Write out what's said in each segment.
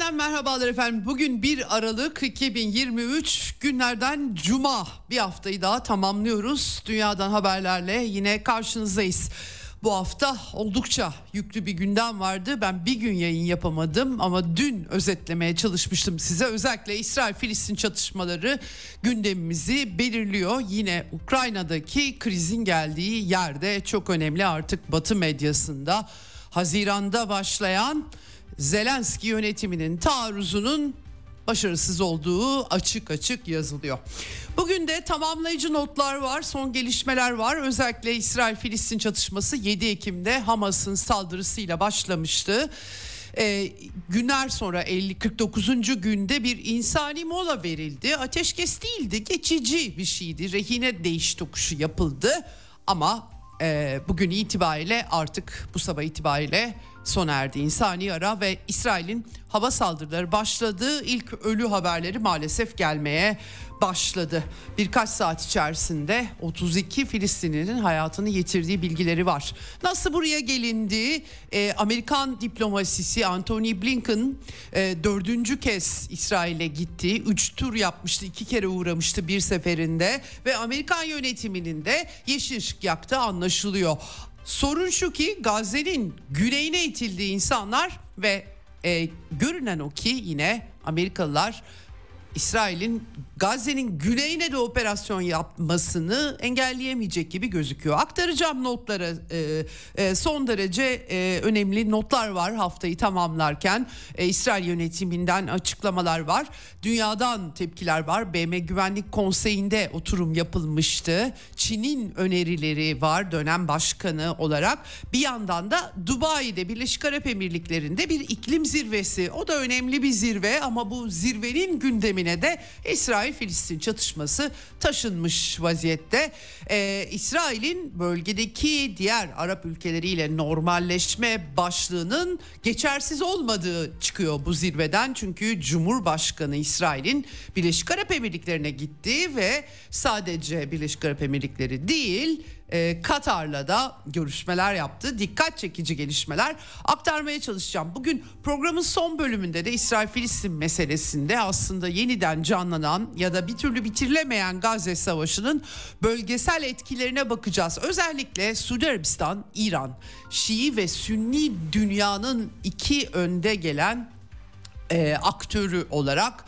Eksenden merhabalar efendim. Bugün 1 Aralık 2023 günlerden Cuma. Bir haftayı daha tamamlıyoruz. Dünyadan haberlerle yine karşınızdayız. Bu hafta oldukça yüklü bir gündem vardı. Ben bir gün yayın yapamadım ama dün özetlemeye çalışmıştım size. Özellikle İsrail-Filistin çatışmaları gündemimizi belirliyor. Yine Ukrayna'daki krizin geldiği yerde çok önemli artık Batı medyasında. Haziranda başlayan Zelenski yönetiminin taarruzunun başarısız olduğu açık açık yazılıyor. Bugün de tamamlayıcı notlar var, son gelişmeler var. Özellikle İsrail-Filistin çatışması 7 Ekim'de Hamas'ın saldırısıyla başlamıştı. Ee, günler sonra 50 49. günde bir insani mola verildi. Ateşkes değildi, geçici bir şeydi. Rehine değiş tokuşu yapıldı ama e, bugün itibariyle artık bu sabah itibariyle sona erdi. İnsani ara ve İsrail'in hava saldırıları başladı. İlk ölü haberleri maalesef gelmeye başladı. Birkaç saat içerisinde 32 Filistinli'nin hayatını yitirdiği bilgileri var. Nasıl buraya gelindi? Ee, Amerikan diplomasisi Anthony Blinken e, dördüncü kez İsrail'e gitti. Üç tur yapmıştı, iki kere uğramıştı bir seferinde ve Amerikan yönetiminin de yeşil ışık yaktı anlaşılıyor. Sorun şu ki Gazze'nin güneyine itildiği insanlar ve e, görünen o ki yine Amerikalılar İsrail'in Gazze'nin güneyine de operasyon yapmasını engelleyemeyecek gibi gözüküyor. Aktaracağım notlara e, e, son derece e, önemli notlar var haftayı tamamlarken. E, İsrail yönetiminden açıklamalar var. Dünyadan tepkiler var. BM Güvenlik Konseyi'nde oturum yapılmıştı. Çin'in önerileri var dönem başkanı olarak. Bir yandan da Dubai'de Birleşik Arap Emirlikleri'nde bir iklim zirvesi. O da önemli bir zirve ama bu zirvenin gündemine de İsrail-Filistin çatışması taşınmış vaziyette. Ee, İsrail'in bölgedeki diğer Arap ülkeleriyle normalleşme başlığının geçersiz olmadığı çıkıyor bu zirveden. Çünkü Cumhurbaşkanı İsrail'in Birleşik Arap Emirlikleri'ne gitti ve sadece Birleşik Arap Emirlikleri değil e, Katar'la da görüşmeler yaptı. Dikkat çekici gelişmeler aktarmaya çalışacağım. Bugün programın son bölümünde de İsrail-Filistin meselesinde aslında yeniden canlanan ya da bir türlü bitirilemeyen Gazze Savaşı'nın bölgesel etkilerine bakacağız. Özellikle Suudi Arabistan, İran, Şii ve Sünni dünyanın iki önde gelen e, aktörü olarak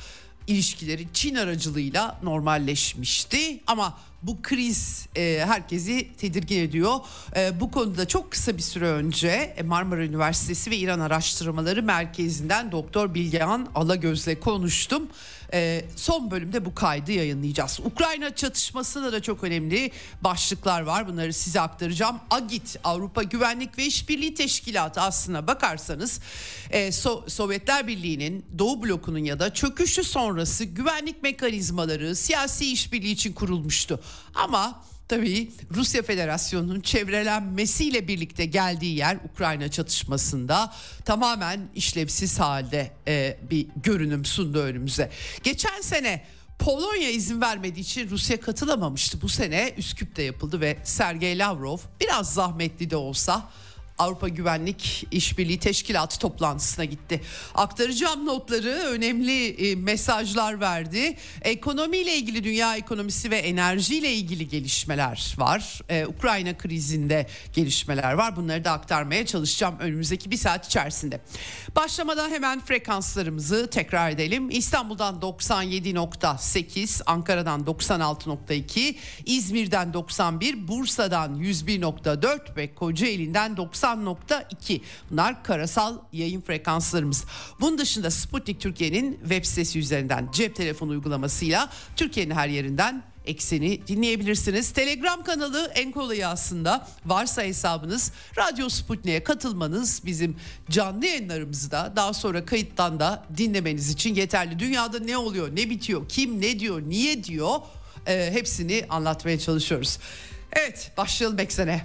ilişkileri Çin aracılığıyla normalleşmişti ama bu kriz e, herkesi tedirgin ediyor. E, bu konuda çok kısa bir süre önce Marmara Üniversitesi ve İran Araştırmaları Merkezi'nden Doktor Bilgehan Alagöz'le konuştum. E, son bölümde bu kaydı yayınlayacağız. Ukrayna çatışmasında da çok önemli başlıklar var. Bunları size aktaracağım. AGİT Avrupa Güvenlik ve İşbirliği Teşkilatı aslına bakarsanız e, so- Sovyetler Birliği'nin Doğu blokunun ya da çöküşü sonrası güvenlik mekanizmaları siyasi işbirliği için kurulmuştu. Ama tabii Rusya Federasyonu'nun çevrelenmesiyle birlikte geldiği yer Ukrayna çatışmasında tamamen işlevsiz halde e, bir görünüm sundu önümüze. Geçen sene Polonya izin vermediği için Rusya katılamamıştı. Bu sene Üsküp'te yapıldı ve Sergey Lavrov biraz zahmetli de olsa Avrupa Güvenlik İşbirliği Teşkilatı toplantısına gitti. Aktaracağım notları önemli e, mesajlar verdi. Ekonomiyle ilgili dünya ekonomisi ve enerjiyle ilgili gelişmeler var. Ee, Ukrayna krizinde gelişmeler var. Bunları da aktarmaya çalışacağım önümüzdeki bir saat içerisinde. Başlamadan hemen frekanslarımızı tekrar edelim. İstanbul'dan 97.8, Ankara'dan 96.2, İzmir'den 91, Bursa'dan 101.4 ve Kocaeli'nden 90 90.2 bunlar karasal yayın frekanslarımız. Bunun dışında Sputnik Türkiye'nin web sitesi üzerinden cep telefonu uygulamasıyla Türkiye'nin her yerinden ekseni dinleyebilirsiniz. Telegram kanalı en kolayı aslında. Varsa hesabınız Radyo Sputnik'e katılmanız bizim canlı yayınlarımızı da daha sonra kayıttan da dinlemeniz için yeterli. Dünyada ne oluyor, ne bitiyor, kim ne diyor, niye diyor e, hepsini anlatmaya çalışıyoruz. Evet başlayalım eksene.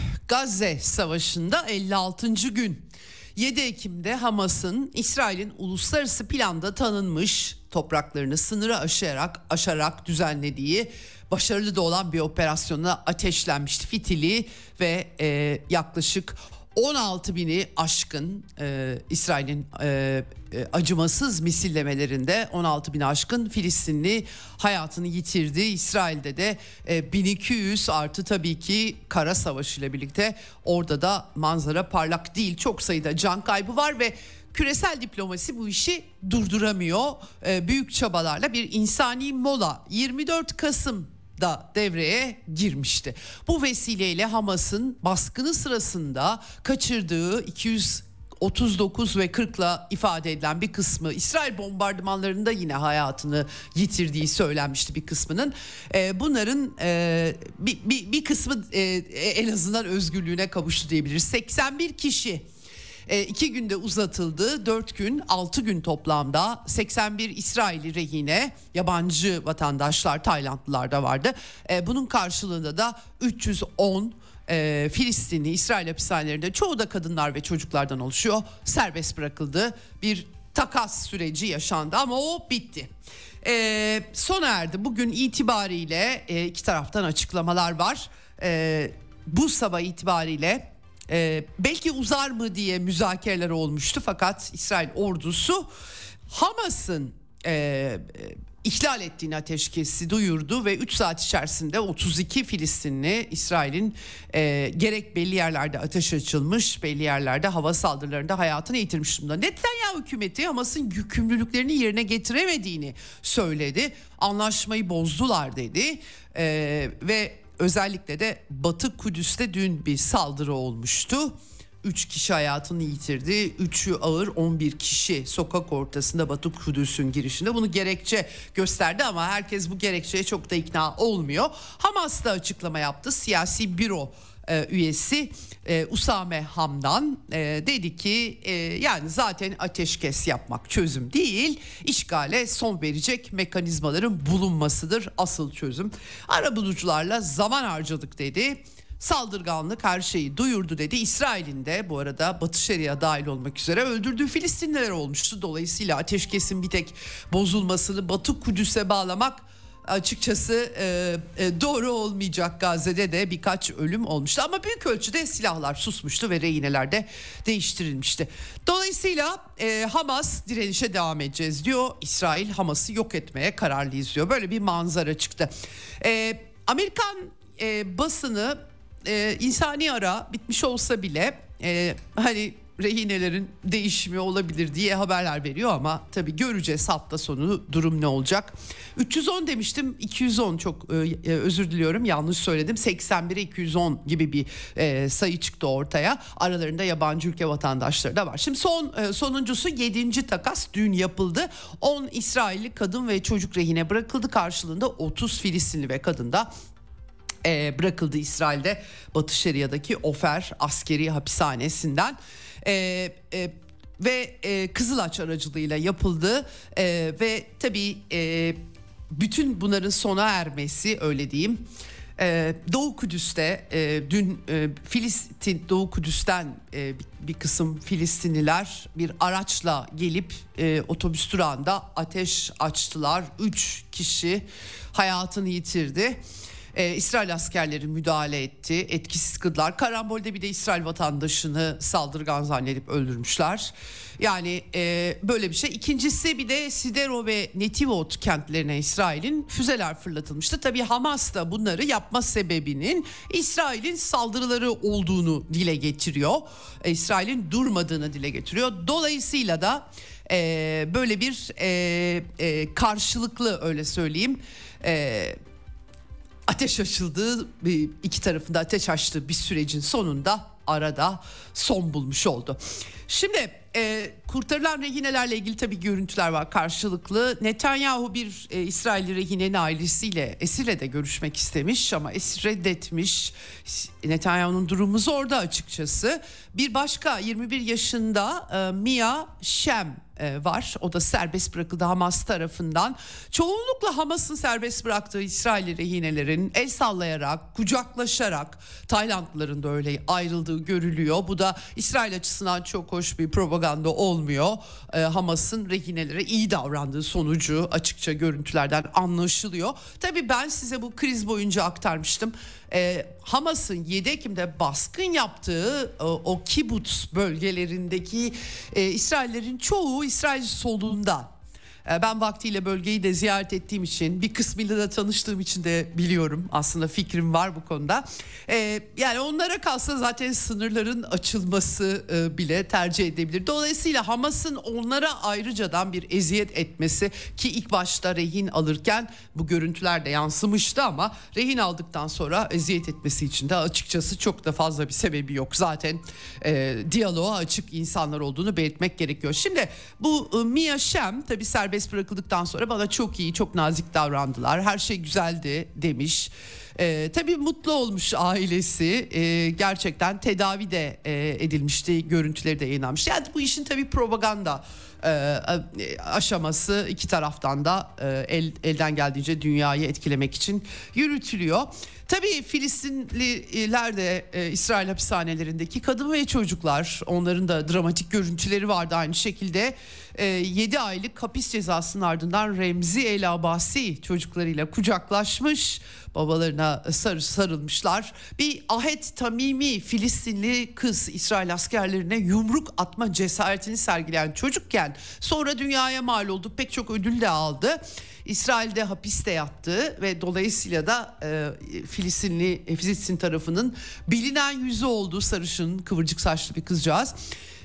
Gazze Savaşı'nda 56. gün. 7 Ekim'de Hamas'ın İsrail'in uluslararası planda tanınmış topraklarını sınırı aşarak aşarak düzenlediği başarılı da olan bir operasyona ateşlenmişti fitili ve e, yaklaşık 16 bini aşkın e, İsrail'in e, e, acımasız misillemelerinde 16 bin aşkın Filistinli hayatını yitirdi. İsrail'de de e, 1200 artı tabii ki kara savaşı ile birlikte orada da manzara parlak değil. Çok sayıda can kaybı var ve küresel diplomasi bu işi durduramıyor. E, büyük çabalarla bir insani mola 24 Kasım da devreye girmişti. Bu vesileyle Hamas'ın baskını sırasında kaçırdığı 200 39 ve 40'la ifade edilen bir kısmı İsrail bombardımanlarında yine hayatını yitirdiği söylenmişti bir kısmının. E, bunların e, bir, bir, bir kısmı e, en azından özgürlüğüne kavuştu diyebiliriz. 81 kişi e, iki günde uzatıldı. Dört gün, altı gün toplamda 81 İsrail'i rehine yabancı vatandaşlar, Taylandlılar da vardı. E, bunun karşılığında da 310 e, Filistinli İsrail hapishanelerinde çoğu da kadınlar ve çocuklardan oluşuyor. Serbest bırakıldı. Bir takas süreci yaşandı ama o bitti. E, sona erdi. Bugün itibariyle e, iki taraftan açıklamalar var. E, bu sabah itibariyle e, belki uzar mı diye müzakereler olmuştu fakat İsrail ordusu Hamas'ın e, ihlal ettiğini ateşkesi duyurdu ve 3 saat içerisinde 32 Filistinli İsrail'in e, gerek belli yerlerde ateş açılmış belli yerlerde hava saldırılarında hayatını yitirmiş durumda. Netanyahu hükümeti Hamas'ın yükümlülüklerini yerine getiremediğini söyledi. Anlaşmayı bozdular dedi e, ve özellikle de Batı Kudüs'te dün bir saldırı olmuştu. 3 kişi hayatını yitirdi. 3'ü ağır 11 kişi sokak ortasında Batı Kudüs'ün girişinde bunu gerekçe gösterdi ama herkes bu gerekçeye çok da ikna olmuyor. Hamas da açıklama yaptı. Siyasi büro e, üyesi e, Usame Hamdan e, dedi ki e, yani zaten ateşkes yapmak çözüm değil işgale son verecek mekanizmaların bulunmasıdır asıl çözüm. Arabulucularla zaman harcadık dedi saldırganlık her şeyi duyurdu dedi. İsrail'in de bu arada Batı Şeria dahil olmak üzere öldürdüğü Filistinliler olmuştu. Dolayısıyla ateşkesin bir tek bozulmasını Batı Kudüs'e bağlamak açıkçası e, e, doğru olmayacak Gazze'de de birkaç ölüm olmuştu ama büyük ölçüde silahlar susmuştu ve rehineler de değiştirilmişti. Dolayısıyla e, Hamas direnişe devam edeceğiz diyor. İsrail Hamas'ı yok etmeye kararlıyız diyor. Böyle bir manzara çıktı. E, Amerikan e, basını e, insani ara bitmiş olsa bile e, hani rehinelerin değişimi olabilir diye haberler veriyor ama tabii göreceğiz hafta sonu durum ne olacak. 310 demiştim 210 çok e, e, özür diliyorum yanlış söyledim 81'e 210 gibi bir e, sayı çıktı ortaya aralarında yabancı ülke vatandaşları da var. Şimdi son e, sonuncusu 7. takas dün yapıldı 10 İsrailli kadın ve çocuk rehine bırakıldı karşılığında 30 Filistinli ve kadın da e, bırakıldı İsrail'de Batı Şeria'daki Ofer askeri hapishanesinden. E, e, ve e, Kızılaç aracılığıyla yapıldı e, ve tabii e, bütün bunların sona ermesi öyle diyeyim ee, Doğu Kudüs'te e, dün e, Filistin Doğu Kudüs'ten e, bir, bir kısım Filistinliler bir araçla gelip e, otobüs durağında ateş açtılar. Üç kişi hayatını yitirdi. Ee, İsrail askerleri müdahale etti. Etkisiz kıldılar. Karambol'de bir de İsrail vatandaşını saldırgan zannedip öldürmüşler. Yani e, böyle bir şey. İkincisi bir de Sidero ve Netivot kentlerine İsrail'in füzeler fırlatılmıştı. Tabii Hamas da bunları yapma sebebinin İsrail'in saldırıları olduğunu dile getiriyor. E, İsrail'in durmadığını dile getiriyor. Dolayısıyla da e, böyle bir e, e, karşılıklı öyle söyleyeyim... E, ateş açıldığı iki tarafında ateş açtığı bir sürecin sonunda arada son bulmuş oldu. Şimdi e, kurtarılan rehinelerle ilgili tabii görüntüler var karşılıklı. Netanyahu bir e, İsrail rehinenin ailesiyle esirle de görüşmek istemiş ama esir reddetmiş. Netanyahu'nun durumu orada açıkçası. Bir başka 21 yaşında e, Mia Shem e, var. O da serbest bırakıldı Hamas tarafından. Çoğunlukla Hamas'ın serbest bıraktığı İsrail rehinelerin el sallayarak, kucaklaşarak Taylandlıların da öyle ayrıldığı görülüyor. Bu da İsrail açısından çok hoş bir propaganda olmuyor. E, Hamas'ın rehinelere iyi davrandığı sonucu açıkça görüntülerden anlaşılıyor. Tabii ben size bu kriz boyunca aktarmıştım e, Hamas'ın 7 Ekim'de baskın yaptığı o, o kibuts bölgelerindeki e, İsraillerin çoğu İsrail solunda ben vaktiyle bölgeyi de ziyaret ettiğim için bir kısmıyla da tanıştığım için de biliyorum aslında fikrim var bu konuda. Ee, yani onlara kalsa zaten sınırların açılması e, bile tercih edebilir. Dolayısıyla Hamas'ın onlara ayrıcadan bir eziyet etmesi ki ilk başta rehin alırken bu görüntüler de yansımıştı ama rehin aldıktan sonra eziyet etmesi için de açıkçası çok da fazla bir sebebi yok. Zaten e, diyaloğa açık insanlar olduğunu belirtmek gerekiyor. Şimdi bu e, Mia Shem tabi serbest serbest bırakıldıktan sonra bana çok iyi, çok nazik davrandılar. Her şey güzeldi demiş. Ee, tabii mutlu olmuş ailesi. Ee, gerçekten tedavi de e, edilmişti. Görüntüleri de yayınlanmış. Yani bu işin tabii propaganda e, aşaması iki taraftan da e, el, elden geldiğince dünyayı etkilemek için yürütülüyor. Tabii Filistinliler de e, İsrail hapishanelerindeki kadın ve çocuklar onların da dramatik görüntüleri vardı aynı şekilde. E, 7 aylık hapis cezasının ardından Remzi El Abasi çocuklarıyla kucaklaşmış babalarına sar, sarılmışlar. Bir Ahet Tamimi Filistinli kız İsrail askerlerine yumruk atma cesaretini sergileyen çocukken sonra dünyaya mal oldu pek çok ödül de aldı. İsrail'de hapiste yattı ve dolayısıyla da e, Filistinli Filistin tarafının bilinen yüzü olduğu sarışın kıvırcık saçlı bir kızcağız.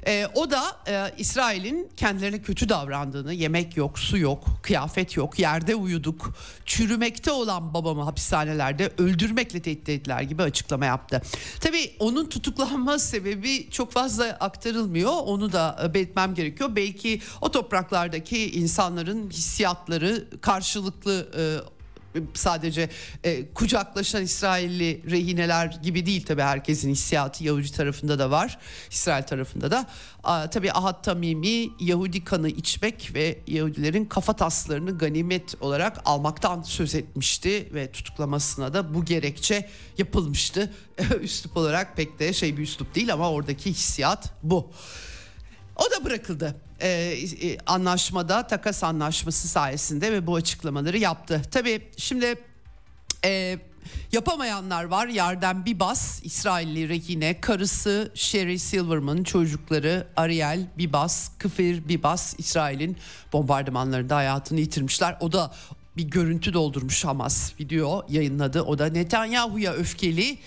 E, o da e, İsrail'in kendilerine kötü davrandığını, yemek yok, su yok, kıyafet yok, yerde uyuduk, çürümekte olan babamı hapishanelerde öldürmekle tehdit ettiler gibi açıklama yaptı. Tabii onun tutuklanma sebebi çok fazla aktarılmıyor. Onu da e, belirtmem gerekiyor. Belki o topraklardaki insanların hissiyatları karşılıklı e, sadece e, kucaklaşan İsrailli rehineler gibi değil tabi herkesin hissiyatı Yahudi tarafında da var İsrail tarafında da. A, tabi Ahad Tamimi Yahudi kanı içmek ve Yahudilerin kafa taslarını ganimet olarak almaktan söz etmişti ve tutuklamasına da bu gerekçe yapılmıştı. Üslup olarak pek de şey bir üslup değil ama oradaki hissiyat bu. O da bırakıldı e, e, anlaşmada takas anlaşması sayesinde ve bu açıklamaları yaptı. Tabii şimdi e, yapamayanlar var. Yerden bir bas İsrailli rehine karısı Sherry Silverman çocukları Ariel Bibas, Kıfir Bibas İsrail'in bombardımanlarında hayatını yitirmişler. O da bir görüntü doldurmuş Hamas video yayınladı. O da Netanyahu'ya öfkeli.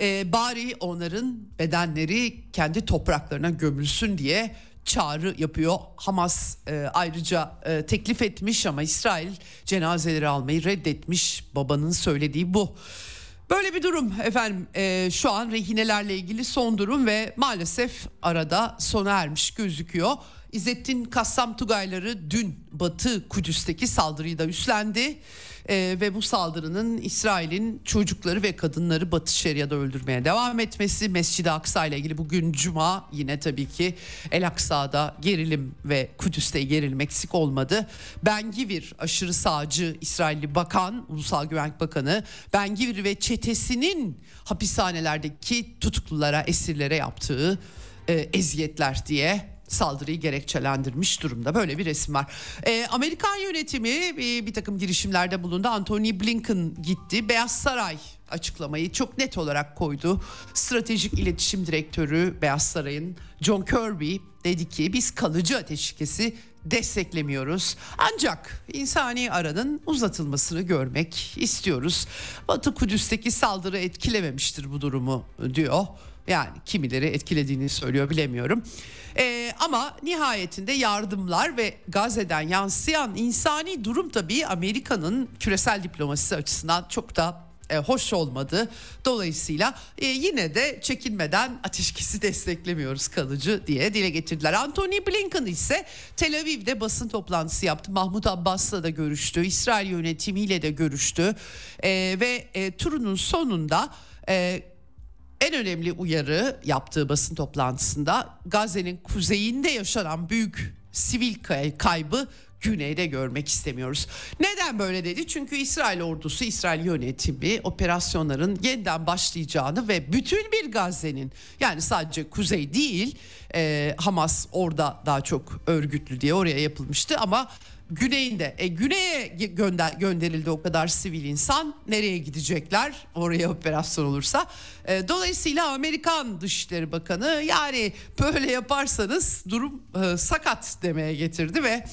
Ee, bari onların bedenleri kendi topraklarına gömülsün diye çağrı yapıyor. Hamas e, ayrıca e, teklif etmiş ama İsrail cenazeleri almayı reddetmiş. Babanın söylediği bu. Böyle bir durum efendim e, şu an rehinelerle ilgili son durum ve maalesef arada sona ermiş gözüküyor. İzzettin Kassam Tugayları dün Batı Kudüs'teki saldırıyı da üstlendi e, ve bu saldırının İsrail'in çocukları ve kadınları Batı Şeria'da öldürmeye devam etmesi Mescid-i Aksa ile ilgili bugün Cuma yine tabii ki El Aksa'da gerilim ve Kudüs'te gerilim eksik olmadı. Ben Givir aşırı sağcı İsrailli bakan, Ulusal Güvenlik Bakanı Ben Givir ve çetesinin hapishanelerdeki tutuklulara, esirlere yaptığı e, eziyetler diye saldırıyı gerekçelendirmiş durumda. Böyle bir resim var. E, Amerikan yönetimi e, bir takım girişimlerde bulundu. Anthony Blinken gitti. Beyaz Saray açıklamayı çok net olarak koydu. Stratejik İletişim Direktörü Beyaz Saray'ın John Kirby dedi ki biz kalıcı ateşkesi desteklemiyoruz. Ancak insani aranın uzatılmasını görmek istiyoruz. Batı Kudüs'teki saldırı etkilememiştir bu durumu diyor. Yani kimileri etkilediğini söylüyor bilemiyorum. Ee, ama nihayetinde yardımlar ve Gazze'den yansıyan insani durum tabii Amerika'nın küresel diplomasisi açısından çok da e, hoş olmadı. Dolayısıyla e, yine de çekinmeden ateşkesi desteklemiyoruz kalıcı diye dile getirdiler. Anthony Blinken ise Tel Aviv'de basın toplantısı yaptı. Mahmut Abbas'la da görüştü. İsrail yönetimiyle de görüştü. E, ve e, turunun sonunda... E, en önemli uyarı yaptığı basın toplantısında Gazze'nin kuzeyinde yaşanan büyük sivil kaybı güneyde görmek istemiyoruz. Neden böyle dedi? Çünkü İsrail ordusu, İsrail yönetimi operasyonların yeniden başlayacağını ve bütün bir Gazze'nin yani sadece kuzey değil e, Hamas orada daha çok örgütlü diye oraya yapılmıştı ama güneyinde. E, güneye gönder, gönderildi o kadar sivil insan. Nereye gidecekler oraya operasyon olursa? E, dolayısıyla Amerikan Dışişleri Bakanı yani böyle yaparsanız durum e, sakat demeye getirdi ve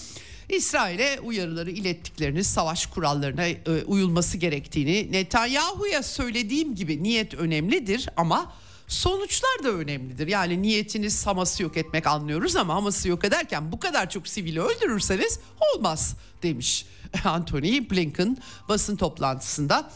İsrail'e uyarıları ilettiklerini, savaş kurallarına e, uyulması gerektiğini Netanyahu'ya söylediğim gibi niyet önemlidir ama sonuçlar da önemlidir. Yani niyetiniz Hamas'ı yok etmek anlıyoruz ama Hamas'ı yok ederken bu kadar çok sivili öldürürseniz olmaz demiş Anthony Blinken basın toplantısında.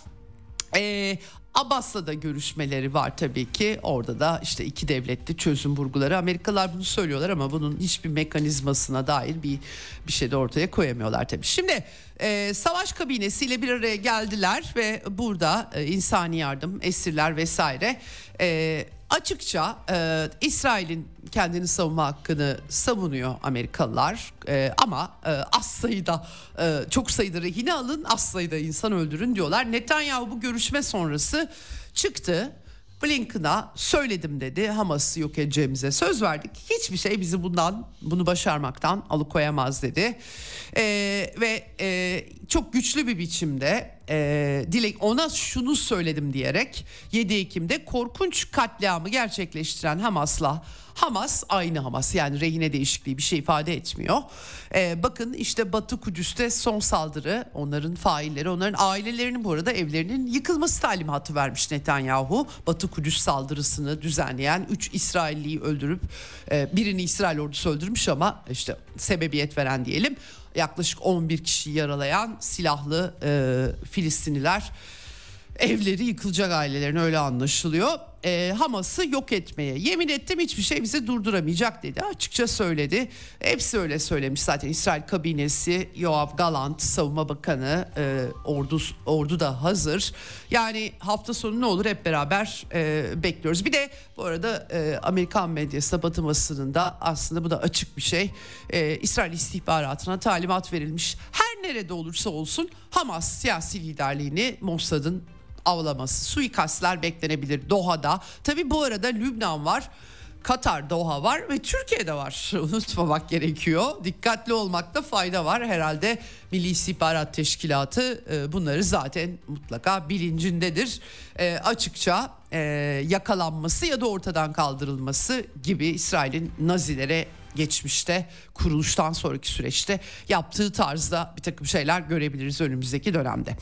Ee, Abbas'la da görüşmeleri var tabii ki. Orada da işte iki devletli çözüm vurguları. Amerikalılar bunu söylüyorlar ama bunun hiçbir mekanizmasına dair bir bir şey de ortaya koyamıyorlar tabii. Şimdi e, savaş kabinesiyle bir araya geldiler ve burada e, insani yardım, esirler vesaire e, açıkça e, İsrail'in kendini savunma hakkını savunuyor Amerikalılar e, ama e, az sayıda e, çok sayıda rehine alın az sayıda insan öldürün diyorlar. Netanyahu bu görüşme sonrası çıktı. Blinken'a söyledim dedi Hamas'ı yok edeceğimize söz verdik. Hiçbir şey bizi bundan bunu başarmaktan alıkoyamaz dedi. Ee, ve e, çok güçlü bir biçimde e, Dilek ona şunu söyledim diyerek 7 Ekim'de korkunç katliamı gerçekleştiren Hamas'la Hamas aynı Hamas yani rehine değişikliği bir şey ifade etmiyor. Ee, bakın işte Batı Kudüs'te son saldırı onların failleri onların ailelerinin bu arada evlerinin yıkılması talimatı vermiş Netanyahu. Batı Kudüs saldırısını düzenleyen 3 İsrailliyi öldürüp e, birini İsrail ordusu öldürmüş ama işte sebebiyet veren diyelim yaklaşık 11 kişi yaralayan silahlı e, Filistinliler evleri yıkılacak ailelerin öyle anlaşılıyor. E, Hamas'ı yok etmeye yemin ettim hiçbir şey bizi durduramayacak dedi açıkça söyledi. Hepsi öyle söylemiş zaten İsrail kabinesi Yoav Galant savunma bakanı e, ordu ordu da hazır. Yani hafta sonu ne olur hep beraber e, bekliyoruz. Bir de bu arada e, Amerikan medyasında Batı basınında aslında bu da açık bir şey. E, İsrail istihbaratına talimat verilmiş. Her nerede olursa olsun Hamas siyasi liderliğini Mossad'ın avlaması, suikastlar beklenebilir Doha'da. Tabi bu arada Lübnan var. Katar, Doha var ve Türkiye'de var. Unutmamak gerekiyor. Dikkatli olmakta fayda var. Herhalde Milli İstihbarat Teşkilatı e, bunları zaten mutlaka bilincindedir. E, açıkça e, yakalanması ya da ortadan kaldırılması gibi İsrail'in Nazilere geçmişte kuruluştan sonraki süreçte yaptığı tarzda bir takım şeyler görebiliriz önümüzdeki dönemde.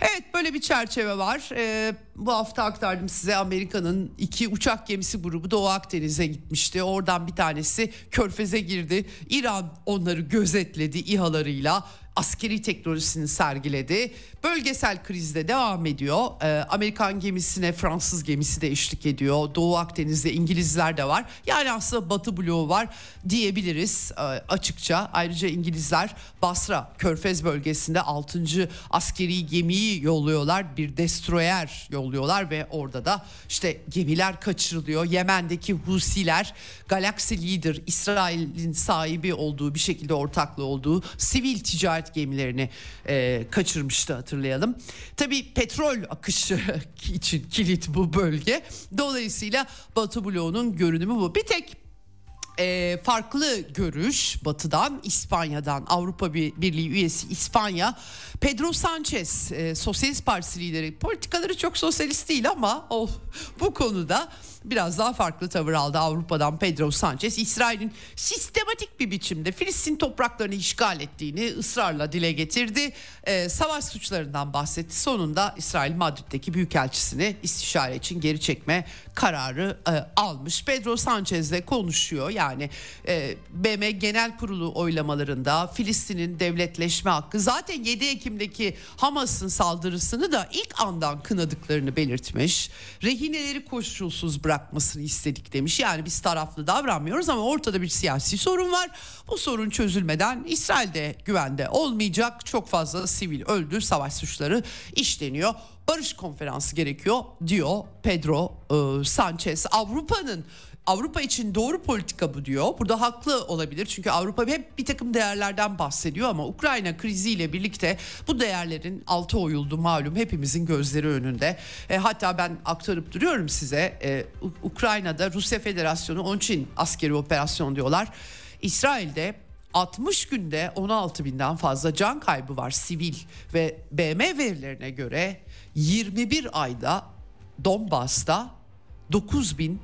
Evet böyle bir çerçeve var. Ee, bu hafta aktardım size Amerika'nın iki uçak gemisi grubu Doğu Akdeniz'e gitmişti. Oradan bir tanesi Körfez'e girdi. İran onları gözetledi İHA'larıyla askeri teknolojisini sergiledi. Bölgesel krizde devam ediyor. Ee, Amerikan gemisine Fransız gemisi de eşlik ediyor. Doğu Akdeniz'de İngilizler de var. Yani aslında Batı bloğu var diyebiliriz e, açıkça. Ayrıca İngilizler Basra Körfez bölgesinde 6. askeri gemiyi yolluyorlar. Bir destroyer yolluyorlar ve orada da işte gemiler kaçırılıyor. Yemen'deki Husiler Galaxy Leader İsrail'in sahibi olduğu bir şekilde ortaklı olduğu sivil ticaret gemilerini e, kaçırmıştı hatırlayalım. Tabii petrol akışı için kilit bu bölge. Dolayısıyla Batı bloğunun görünümü bu. Bir tek e, farklı görüş batıdan İspanya'dan Avrupa Birliği üyesi İspanya Pedro Sanchez e, Sosyalist Partisi lideri politikaları çok sosyalist değil ama o, bu konuda biraz daha farklı tavır aldı Avrupa'dan Pedro Sanchez. İsrail'in sistematik bir biçimde Filistin topraklarını işgal ettiğini ısrarla dile getirdi. Ee, savaş suçlarından bahsetti. Sonunda İsrail Madrid'deki büyükelçisini istişare için geri çekme kararı e, almış. Pedro Sanchez de konuşuyor. Yani e, BM Genel Kurulu oylamalarında Filistin'in devletleşme hakkı zaten 7 Ekim'deki Hamas'ın saldırısını da ilk andan kınadıklarını belirtmiş. Rehineleri koşulsuz bırakmasını istedik demiş. Yani biz taraflı davranmıyoruz ama ortada bir siyasi sorun var. Bu sorun çözülmeden İsrail'de güvende olmayacak. Çok fazla sivil öldü, savaş suçları işleniyor. Barış konferansı gerekiyor diyor Pedro e, Sanchez. Avrupa'nın Avrupa için doğru politika bu diyor. Burada haklı olabilir çünkü Avrupa hep bir takım değerlerden bahsediyor ama Ukrayna kriziyle birlikte bu değerlerin altı oyuldu malum hepimizin gözleri önünde. E, hatta ben aktarıp duruyorum size e, Ukrayna'da Rusya Federasyonu onun için askeri operasyon diyorlar. İsrail'de 60 günde 16 binden fazla can kaybı var sivil ve BM verilerine göre 21 ayda Donbas'ta 9 bin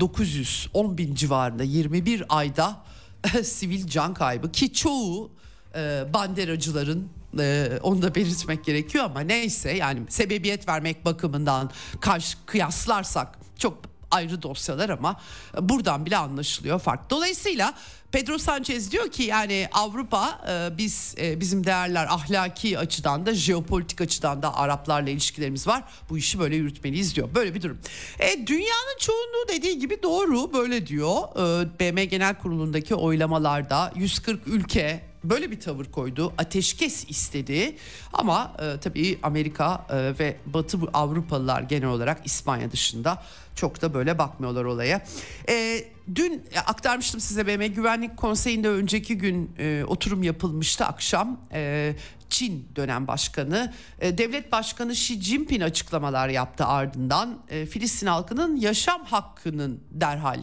910 bin civarında 21 ayda sivil can kaybı ki çoğu e, banderacıların e, onu da belirtmek gerekiyor ama neyse yani sebebiyet vermek bakımından karşı kıyaslarsak çok ayrı dosyalar ama buradan bile anlaşılıyor fark. Dolayısıyla Pedro Sanchez diyor ki yani Avrupa e, biz e, bizim değerler ahlaki açıdan da jeopolitik açıdan da Araplarla ilişkilerimiz var. Bu işi böyle yürütmeliyiz diyor. Böyle bir durum. E, dünyanın çoğunluğu dediği gibi doğru böyle diyor. E, BM Genel Kurulu'ndaki oylamalarda 140 ülke böyle bir tavır koydu. Ateşkes istedi. Ama e, tabii Amerika e, ve Batı Avrupalılar genel olarak İspanya dışında çok da böyle bakmıyorlar olaya. E, dün aktarmıştım size BM Güvenlik Konseyi'nde önceki gün e, oturum yapılmıştı akşam. E, Çin dönem başkanı e, devlet başkanı Xi Jinping açıklamalar yaptı ardından e, Filistin halkının yaşam hakkının derhal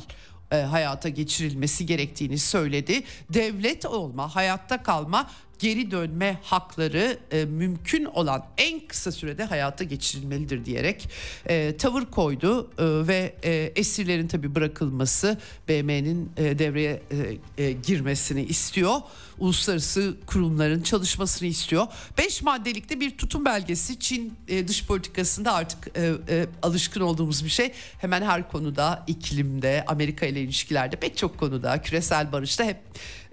e, hayata geçirilmesi gerektiğini söyledi. Devlet olma, hayatta kalma geri dönme hakları e, mümkün olan en kısa sürede hayata geçirilmelidir diyerek e, tavır koydu e, ve e, esirlerin tabi bırakılması BM'nin e, devreye e, e, girmesini istiyor. Uluslararası kurumların çalışmasını istiyor. Beş maddelikte bir tutum belgesi Çin e, dış politikasında artık e, e, alışkın olduğumuz bir şey. Hemen her konuda iklimde, Amerika ile ilişkilerde pek çok konuda küresel barışta hep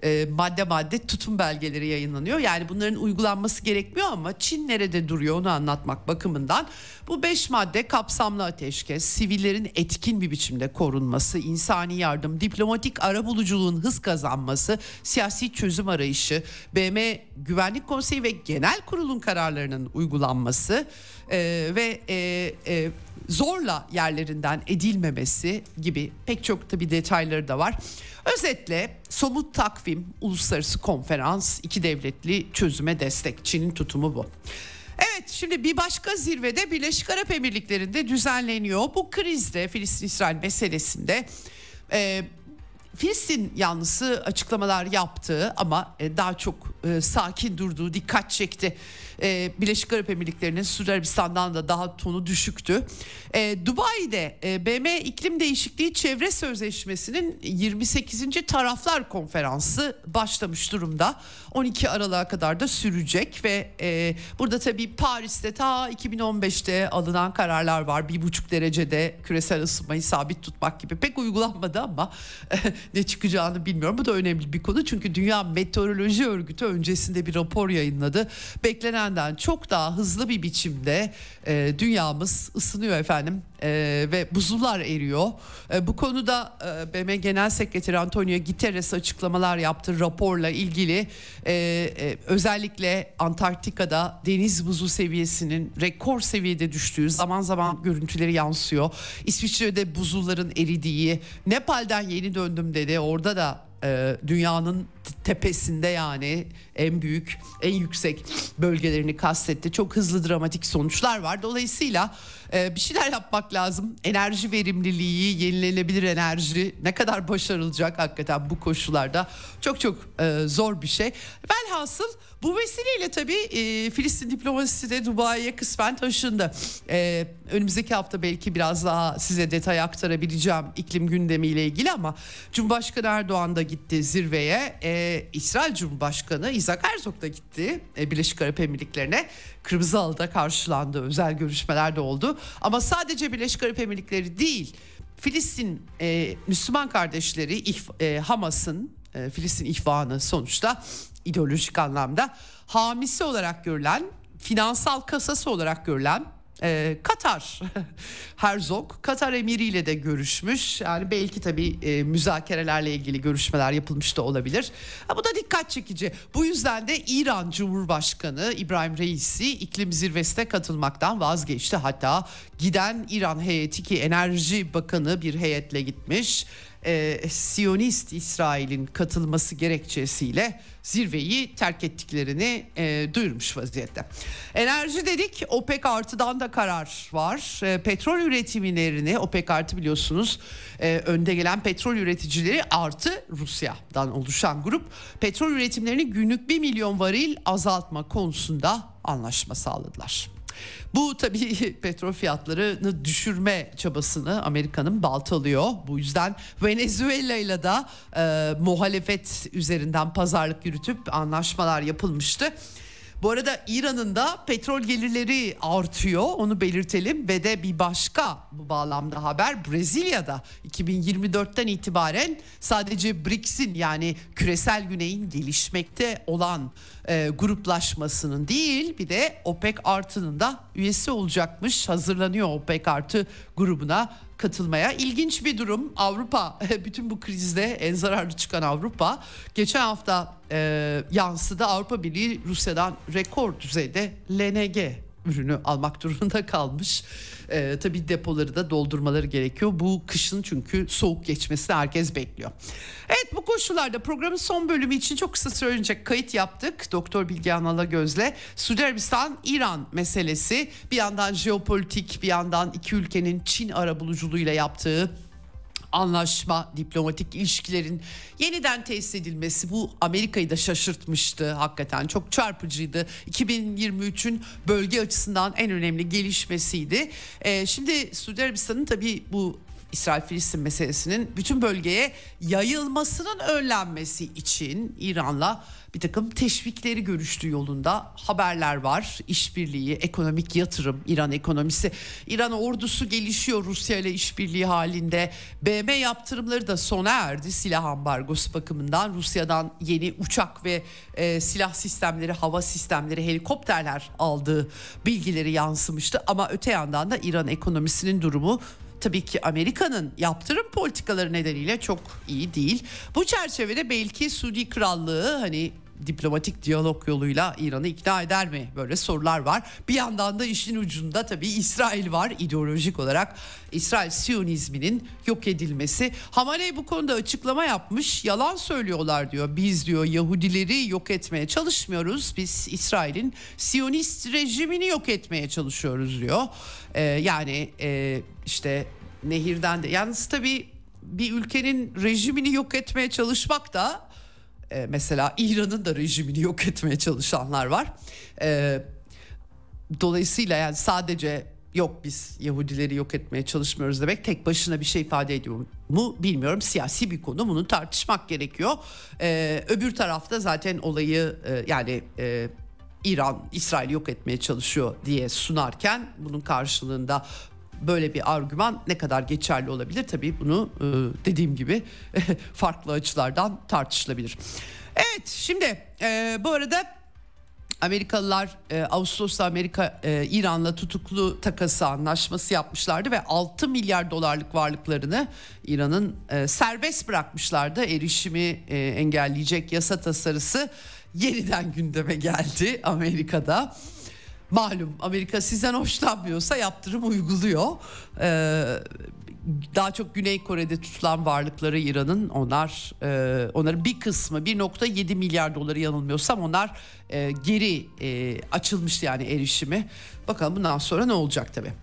e, madde madde tutum belgeleri yayınlanıyor. Yani bunların uygulanması gerekmiyor ama Çin nerede duruyor onu anlatmak bakımından bu beş madde kapsamlı ateşkes, sivillerin etkin bir biçimde korunması, insani yardım, diplomatik arabuluculuğun hız kazanması, siyasi çözüm arayışı, BM Güvenlik Konseyi ve Genel Kurulun kararlarının uygulanması e, ve e, e, zorla yerlerinden edilmemesi gibi pek çok tabi detayları da var. Özetle somut takvim, uluslararası konferans, iki devletli çözüme destek. Çin'in tutumu bu. Evet şimdi bir başka zirvede Birleşik Arap Emirlikleri'nde düzenleniyor. Bu krizde Filistin-İsrail meselesinde e, Filistin yanlısı açıklamalar yaptı ama e, daha çok e, sakin durduğu dikkat çekti. E, Birleşik Arap Emirlikleri'nin Suudi Arabistan'dan da daha tonu düşüktü. E, Dubai'de e, BM İklim Değişikliği Çevre Sözleşmesi'nin 28. Taraflar Konferansı başlamış durumda. 12 Aralık'a kadar da sürecek ve e, burada tabii Paris'te ta 2015'te alınan kararlar var. Bir buçuk derecede küresel ısınmayı sabit tutmak gibi pek uygulanmadı ama ne çıkacağını bilmiyorum. Bu da önemli bir konu çünkü Dünya Meteoroloji Örgütü öncesinde bir rapor yayınladı. Beklenenden çok daha hızlı bir biçimde e, dünyamız ısınıyor efendim e, ve buzullar eriyor. E, bu konuda e, BM Genel Sekreteri Antonio Guterres açıklamalar yaptı raporla ilgili. E, e, özellikle Antarktika'da deniz buzu seviyesinin rekor seviyede düştüğü zaman zaman görüntüleri yansıyor. İsviçre'de buzulların eridiği, Nepal'den yeni döndüm dedi. Orada da e, dünyanın tepesinde yani en büyük en yüksek bölgelerini kastetti. Çok hızlı dramatik sonuçlar var. Dolayısıyla e, bir şeyler yapmak lazım. Enerji verimliliği, yenilenebilir enerji ne kadar başarılacak hakikaten bu koşullarda çok çok e, zor bir şey. Velhasıl bu vesileyle tabii e, Filistin diplomasisi de Dubai'ye kısmen taşındı. E, önümüzdeki hafta belki biraz daha size detay aktarabileceğim iklim gündemiyle ilgili ama Cumhurbaşkanı Erdoğan da gitti zirveye. İsrail Cumhurbaşkanı Isaac Herzog da gitti Birleşik Arap Emirlikleri'ne. Kırmızı Halı'da karşılandı. Özel görüşmeler de oldu. Ama sadece Birleşik Arap Emirlikleri değil Filistin e, Müslüman kardeşleri e, Hamas'ın e, Filistin ihvanı sonuçta ideolojik anlamda hamisi olarak görülen, finansal kasası olarak görülen e, Katar Herzog Katar emiriyle de görüşmüş. Yani belki tabii e, müzakerelerle ilgili görüşmeler yapılmış da olabilir. Ha, bu da dikkat çekici. Bu yüzden de İran Cumhurbaşkanı İbrahim Reisi iklim zirvesine katılmaktan vazgeçti. Hatta giden İran heyeti ki Enerji Bakanı bir heyetle gitmiş e, Siyonist İsrail'in katılması gerekçesiyle zirveyi terk ettiklerini e, duyurmuş vaziyette. Enerji dedik OPEC artıdan da karar var. E, petrol üretimlerini OPEC artı biliyorsunuz e, önde gelen petrol üreticileri artı Rusya'dan oluşan grup petrol üretimlerini günlük 1 milyon varil azaltma konusunda anlaşma sağladılar. Bu tabii petrol fiyatlarını düşürme çabasını Amerika'nın baltalıyor. Bu yüzden Venezuela ile de e, muhalefet üzerinden pazarlık yürütüp anlaşmalar yapılmıştı. Bu arada İran'ın da petrol gelirleri artıyor onu belirtelim ve de bir başka bu bağlamda haber Brezilya'da 2024'ten itibaren sadece BRICS'in yani küresel güneyin gelişmekte olan e, gruplaşmasının değil bir de OPEC Artı'nın da üyesi olacakmış hazırlanıyor OPEC Artı grubuna katılmaya. İlginç bir durum. Avrupa bütün bu krizde en zararlı çıkan Avrupa geçen hafta e, yansıdı. Avrupa Birliği Rusya'dan rekor düzeyde LNG ürünü almak durumunda kalmış. Ee, tabii depoları da doldurmaları gerekiyor. Bu kışın çünkü soğuk geçmesini herkes bekliyor. Evet bu koşullarda programın son bölümü için çok kısa süre önce kayıt yaptık. Doktor Bilgehan Alagöz'le Suudi Arabistan İran meselesi bir yandan jeopolitik bir yandan iki ülkenin Çin arabuluculuğuyla yaptığı anlaşma, diplomatik ilişkilerin yeniden tesis edilmesi bu Amerika'yı da şaşırtmıştı hakikaten. Çok çarpıcıydı. 2023'ün bölge açısından en önemli gelişmesiydi. Ee, şimdi Suudi Arabistan'ın tabii bu İsrail-Filistin meselesinin bütün bölgeye yayılmasının önlenmesi için İran'la bir takım teşvikleri görüştüğü yolunda haberler var. İşbirliği, ekonomik yatırım, İran ekonomisi. İran ordusu gelişiyor Rusya ile işbirliği halinde. BM yaptırımları da sona erdi silah ambargosu bakımından. Rusya'dan yeni uçak ve e, silah sistemleri, hava sistemleri, helikopterler aldığı bilgileri yansımıştı. Ama öte yandan da İran ekonomisinin durumu tabii ki Amerika'nın yaptırım politikaları nedeniyle çok iyi değil. Bu çerçevede belki Suudi Krallığı hani diplomatik diyalog yoluyla İran'ı ikna eder mi? Böyle sorular var. Bir yandan da işin ucunda tabii İsrail var ideolojik olarak. İsrail Siyonizminin yok edilmesi. Hamaney bu konuda açıklama yapmış. Yalan söylüyorlar diyor. Biz diyor Yahudileri yok etmeye çalışmıyoruz. Biz İsrail'in Siyonist rejimini yok etmeye çalışıyoruz diyor. Ee, yani e, işte nehirden de yalnız tabii bir ülkenin rejimini yok etmeye çalışmak da e, mesela İran'ın da rejimini yok etmeye çalışanlar var. E, dolayısıyla yani sadece yok biz Yahudileri yok etmeye çalışmıyoruz demek tek başına bir şey ifade ediyor mu bilmiyorum. Siyasi bir konu bunu tartışmak gerekiyor. E, öbür tarafta zaten olayı yani İran İsrail yok etmeye çalışıyor diye sunarken bunun karşılığında böyle bir argüman ne kadar geçerli olabilir? Tabii bunu e, dediğim gibi farklı açılardan tartışılabilir. Evet şimdi e, bu arada Amerikalılar e, Ağustos'ta Amerika e, İran'la tutuklu takası anlaşması yapmışlardı ve 6 milyar dolarlık varlıklarını İran'ın serbest bırakmışlardı. Erişimi engelleyecek yasa tasarısı yeniden gündeme geldi Amerika'da. Malum Amerika sizden hoşlanmıyorsa yaptırım uyguluyor. Ee, daha çok Güney Kore'de tutulan varlıkları İran'ın onlar e, onların bir kısmı 1.7 milyar doları yanılmıyorsam onlar e, geri e, açılmış yani erişimi. Bakalım bundan sonra ne olacak tabii.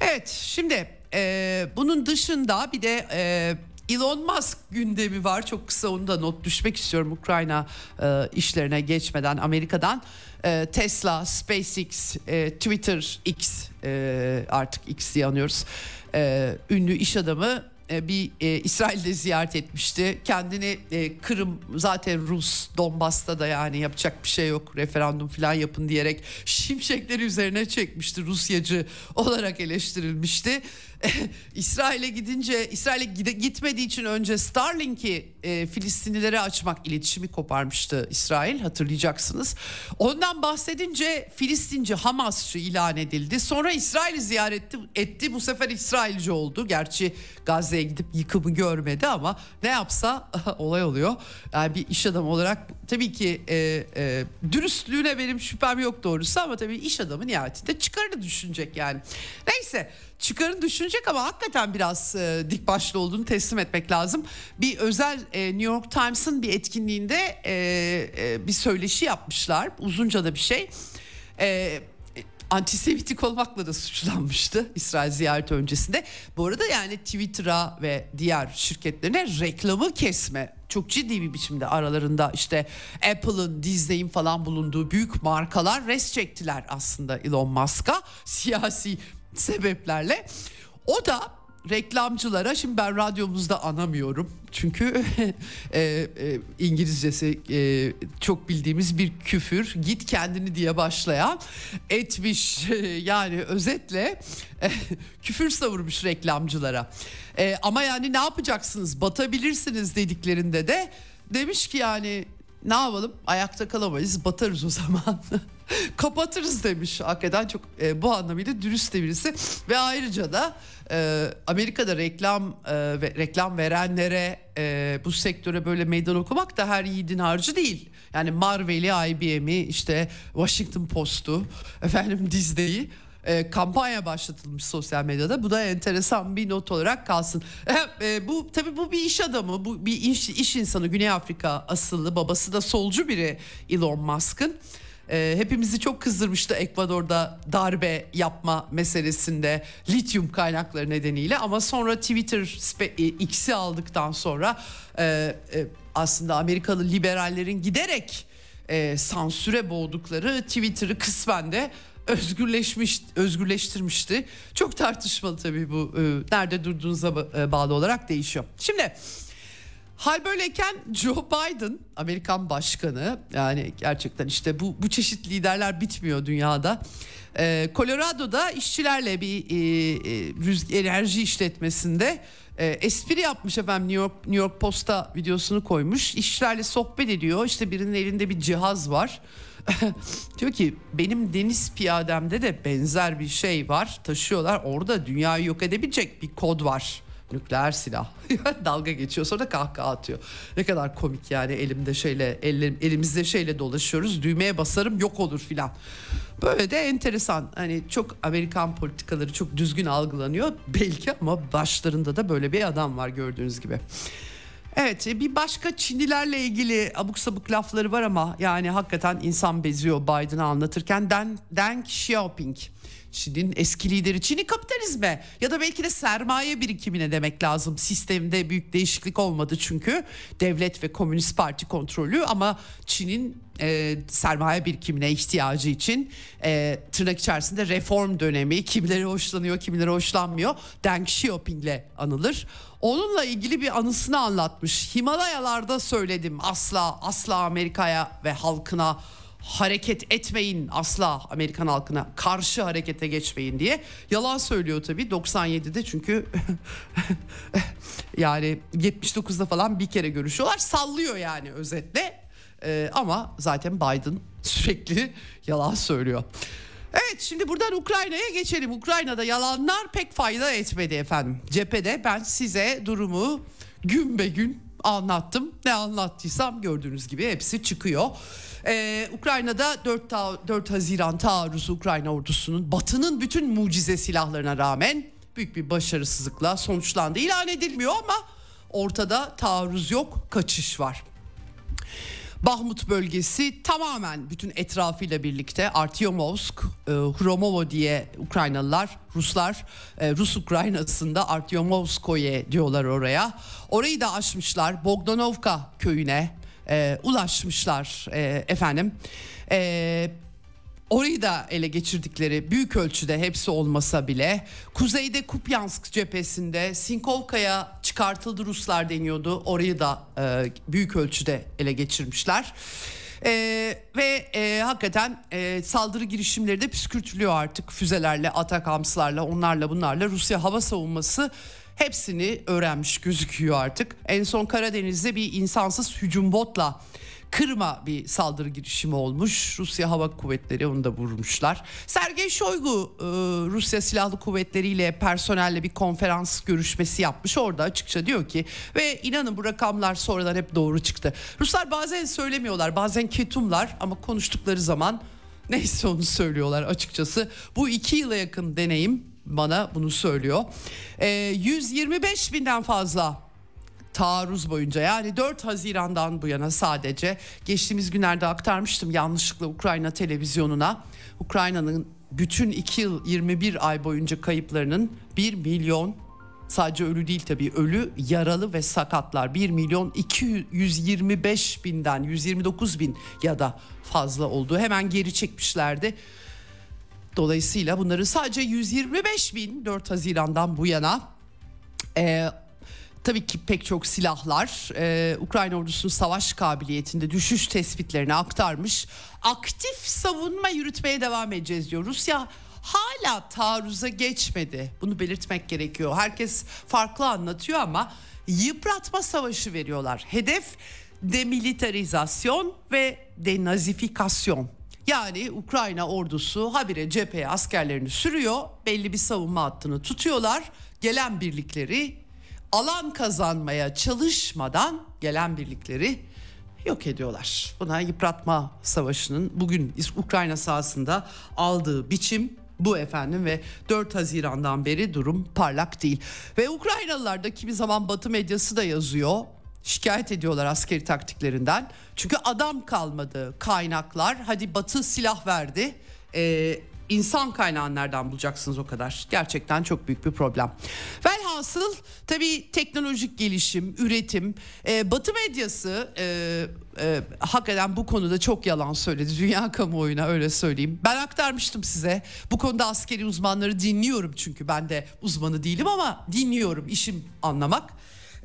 Evet şimdi e, bunun dışında bir de e, Elon Musk gündemi var. Çok kısa onu da not düşmek istiyorum Ukrayna e, işlerine geçmeden Amerika'dan. E, Tesla, SpaceX, e, Twitter, X e, artık X diye anıyoruz. E, ünlü iş adamı e, bir e, İsrail'de ziyaret etmişti. Kendini e, Kırım zaten Rus Donbas'ta da yani yapacak bir şey yok referandum falan yapın diyerek şimşekleri üzerine çekmişti. Rusyacı olarak eleştirilmişti. İsrail'e gidince İsrail'e gitmediği için önce Starlink'i e, Filistinlilere açmak iletişimi koparmıştı İsrail hatırlayacaksınız. Ondan bahsedince Filistinci Hamasçı ilan edildi. Sonra İsrail'i ziyaret etti, etti. Bu sefer İsrailci oldu. Gerçi Gazze'ye gidip yıkımı görmedi ama ne yapsa olay oluyor. Yani bir iş adamı olarak tabii ki e, e, dürüstlüğüne benim şüphem yok doğrusu ama tabii iş adamı nihayetinde çıkarını düşünecek yani. Neyse çıkarını düşünecek ama hakikaten biraz e, dik başlı olduğunu teslim etmek lazım. Bir özel e, New York Times'ın bir etkinliğinde e, e, bir söyleşi yapmışlar. Uzunca da bir şey. E, antisemitik olmakla da suçlanmıştı İsrail ziyareti öncesinde. Bu arada yani Twitter'a ve diğer şirketlerine reklamı kesme çok ciddi bir biçimde aralarında işte Apple'ın, Disney'in falan bulunduğu büyük markalar res çektiler aslında Elon Musk'a siyasi sebeplerle. O da reklamcılara şimdi ben radyomuzda anamıyorum. Çünkü e, e, İngilizcesi e, çok bildiğimiz bir küfür git kendini diye başlayan etmiş. Yani özetle e, küfür savurmuş reklamcılara. E, ama yani ne yapacaksınız? Batabilirsiniz dediklerinde de demiş ki yani ne yapalım? Ayakta kalamayız batarız o zaman kapatırız demiş hakikaten çok e, bu anlamıyla dürüst de birisi ve ayrıca da e, Amerika'da reklam e, ve reklam verenlere e, bu sektöre böyle meydan okumak da her yiğidin harcı değil. Yani Marvel'i, IBM'i, işte Washington Post'u, efendim Disney'i e, kampanya başlatılmış sosyal medyada. Bu da enteresan bir not olarak kalsın. E, e, bu tabii bu bir iş adamı, bu bir iş, iş insanı. Güney Afrika asıllı, babası da solcu biri Elon Musk'ın. E, hepimizi çok kızdırmıştı Ekvador'da darbe yapma meselesinde lityum kaynakları nedeniyle ama sonra Twitter e, X'i aldıktan sonra e, e, aslında Amerikalı liberallerin giderek e, sansüre boğdukları Twitter'ı kısmen de özgürleşmiş özgürleştirmişti. Çok tartışmalı tabii bu. E, nerede durduğunuza e, bağlı olarak değişiyor. Şimdi Hal böyleyken Joe Biden Amerikan başkanı yani gerçekten işte bu bu çeşit liderler bitmiyor dünyada. Ee, Colorado'da işçilerle bir e, e, enerji işletmesinde e, espri yapmış efendim New York New York Posta videosunu koymuş. İşçilerle sohbet ediyor. İşte birinin elinde bir cihaz var. Diyor ki benim deniz piyademde de benzer bir şey var. Taşıyorlar. Orada dünyayı yok edebilecek bir kod var. Nükleer silah. Dalga geçiyor sonra kahkaha atıyor. Ne kadar komik yani elimde şeyle elim, elimizde şeyle dolaşıyoruz. Düğmeye basarım yok olur filan. Böyle de enteresan. Hani çok Amerikan politikaları çok düzgün algılanıyor belki ama başlarında da böyle bir adam var gördüğünüz gibi. Evet bir başka Çinlilerle ilgili abuk sabuk lafları var ama yani hakikaten insan beziyor Biden'ı anlatırken. Deng, Deng Xiaoping Çin'in eski lideri Çin'i kapitalizme ya da belki de sermaye birikimine demek lazım. Sistemde büyük değişiklik olmadı çünkü devlet ve komünist parti kontrolü ama Çin'in e, sermaye birikimine ihtiyacı için e, tırnak içerisinde reform dönemi kimileri hoşlanıyor kimileri hoşlanmıyor Deng Xiaoping'le anılır. Onunla ilgili bir anısını anlatmış. Himalayalarda söyledim asla asla Amerika'ya ve halkına hareket etmeyin asla Amerikan halkına karşı harekete geçmeyin diye yalan söylüyor tabii 97'de çünkü yani 79'da falan bir kere görüşüyorlar sallıyor yani özetle ee, ama zaten Biden sürekli yalan söylüyor. Evet şimdi buradan Ukrayna'ya geçelim. Ukrayna'da yalanlar pek fayda etmedi efendim. Cephede ben size durumu gün be gün anlattım. Ne anlattıysam gördüğünüz gibi hepsi çıkıyor. Ee, Ukrayna'da 4, ta- 4 Haziran taarruzu Ukrayna ordusunun batının bütün mucize silahlarına rağmen büyük bir başarısızlıkla sonuçlandı. İlan edilmiyor ama ortada taarruz yok, kaçış var. Bahmut bölgesi tamamen bütün etrafıyla birlikte Artyomovsk, e, Hromovo diye Ukraynalılar, Ruslar, e, Rus Ukraynası'nda Artyomovskoye diyorlar oraya. Orayı da aşmışlar. Bogdanovka köyüne e, ulaşmışlar e, efendim. E, Orayı da ele geçirdikleri büyük ölçüde hepsi olmasa bile kuzeyde Kupyansk cephesinde Sinkovka'ya çıkartıldı Ruslar deniyordu. Orayı da e, büyük ölçüde ele geçirmişler. E, ve e, hakikaten e, saldırı girişimleri de püskürtülüyor artık füzelerle, atakamslarla, onlarla bunlarla Rusya hava savunması hepsini öğrenmiş gözüküyor artık. En son Karadeniz'de bir insansız hücum botla Kırım'a bir saldırı girişimi olmuş. Rusya Hava Kuvvetleri onu da vurmuşlar. Sergey Shoigu e, Rusya Silahlı Kuvvetleri ile personelle bir konferans görüşmesi yapmış. Orada açıkça diyor ki ve inanın bu rakamlar sonradan hep doğru çıktı. Ruslar bazen söylemiyorlar bazen ketumlar ama konuştukları zaman neyse onu söylüyorlar açıkçası. Bu iki yıla yakın deneyim bana bunu söylüyor. E, 125 binden fazla taarruz boyunca yani 4 Haziran'dan bu yana sadece geçtiğimiz günlerde aktarmıştım yanlışlıkla Ukrayna televizyonuna. Ukrayna'nın bütün 2 yıl 21 ay boyunca kayıplarının 1 milyon sadece ölü değil tabii ölü yaralı ve sakatlar 1 milyon 225 binden 129 bin ya da fazla olduğu hemen geri çekmişlerdi. Dolayısıyla bunların sadece 125 bin 4 Haziran'dan bu yana e, Tabii ki pek çok silahlar e, Ukrayna ordusunun savaş kabiliyetinde düşüş tespitlerini aktarmış. Aktif savunma yürütmeye devam edeceğiz diyor. Rusya hala taarruza geçmedi. Bunu belirtmek gerekiyor. Herkes farklı anlatıyor ama yıpratma savaşı veriyorlar. Hedef demilitarizasyon ve denazifikasyon. Yani Ukrayna ordusu habire cepheye askerlerini sürüyor. Belli bir savunma hattını tutuyorlar. Gelen birlikleri alan kazanmaya çalışmadan gelen birlikleri yok ediyorlar. Buna yıpratma savaşının bugün Ukrayna sahasında aldığı biçim bu efendim ve 4 Haziran'dan beri durum parlak değil. Ve Ukraynalılar da kimi zaman Batı medyası da yazıyor. Şikayet ediyorlar askeri taktiklerinden. Çünkü adam kalmadı kaynaklar. Hadi Batı silah verdi. Ee, insan kaynağını nereden bulacaksınız o kadar? Gerçekten çok büyük bir problem. Velhasıl tabii teknolojik gelişim, üretim, e, Batı medyası e, e, hakikaten bu konuda çok yalan söyledi. Dünya kamuoyuna öyle söyleyeyim. Ben aktarmıştım size. Bu konuda askeri uzmanları dinliyorum çünkü ben de uzmanı değilim ama dinliyorum. işim anlamak.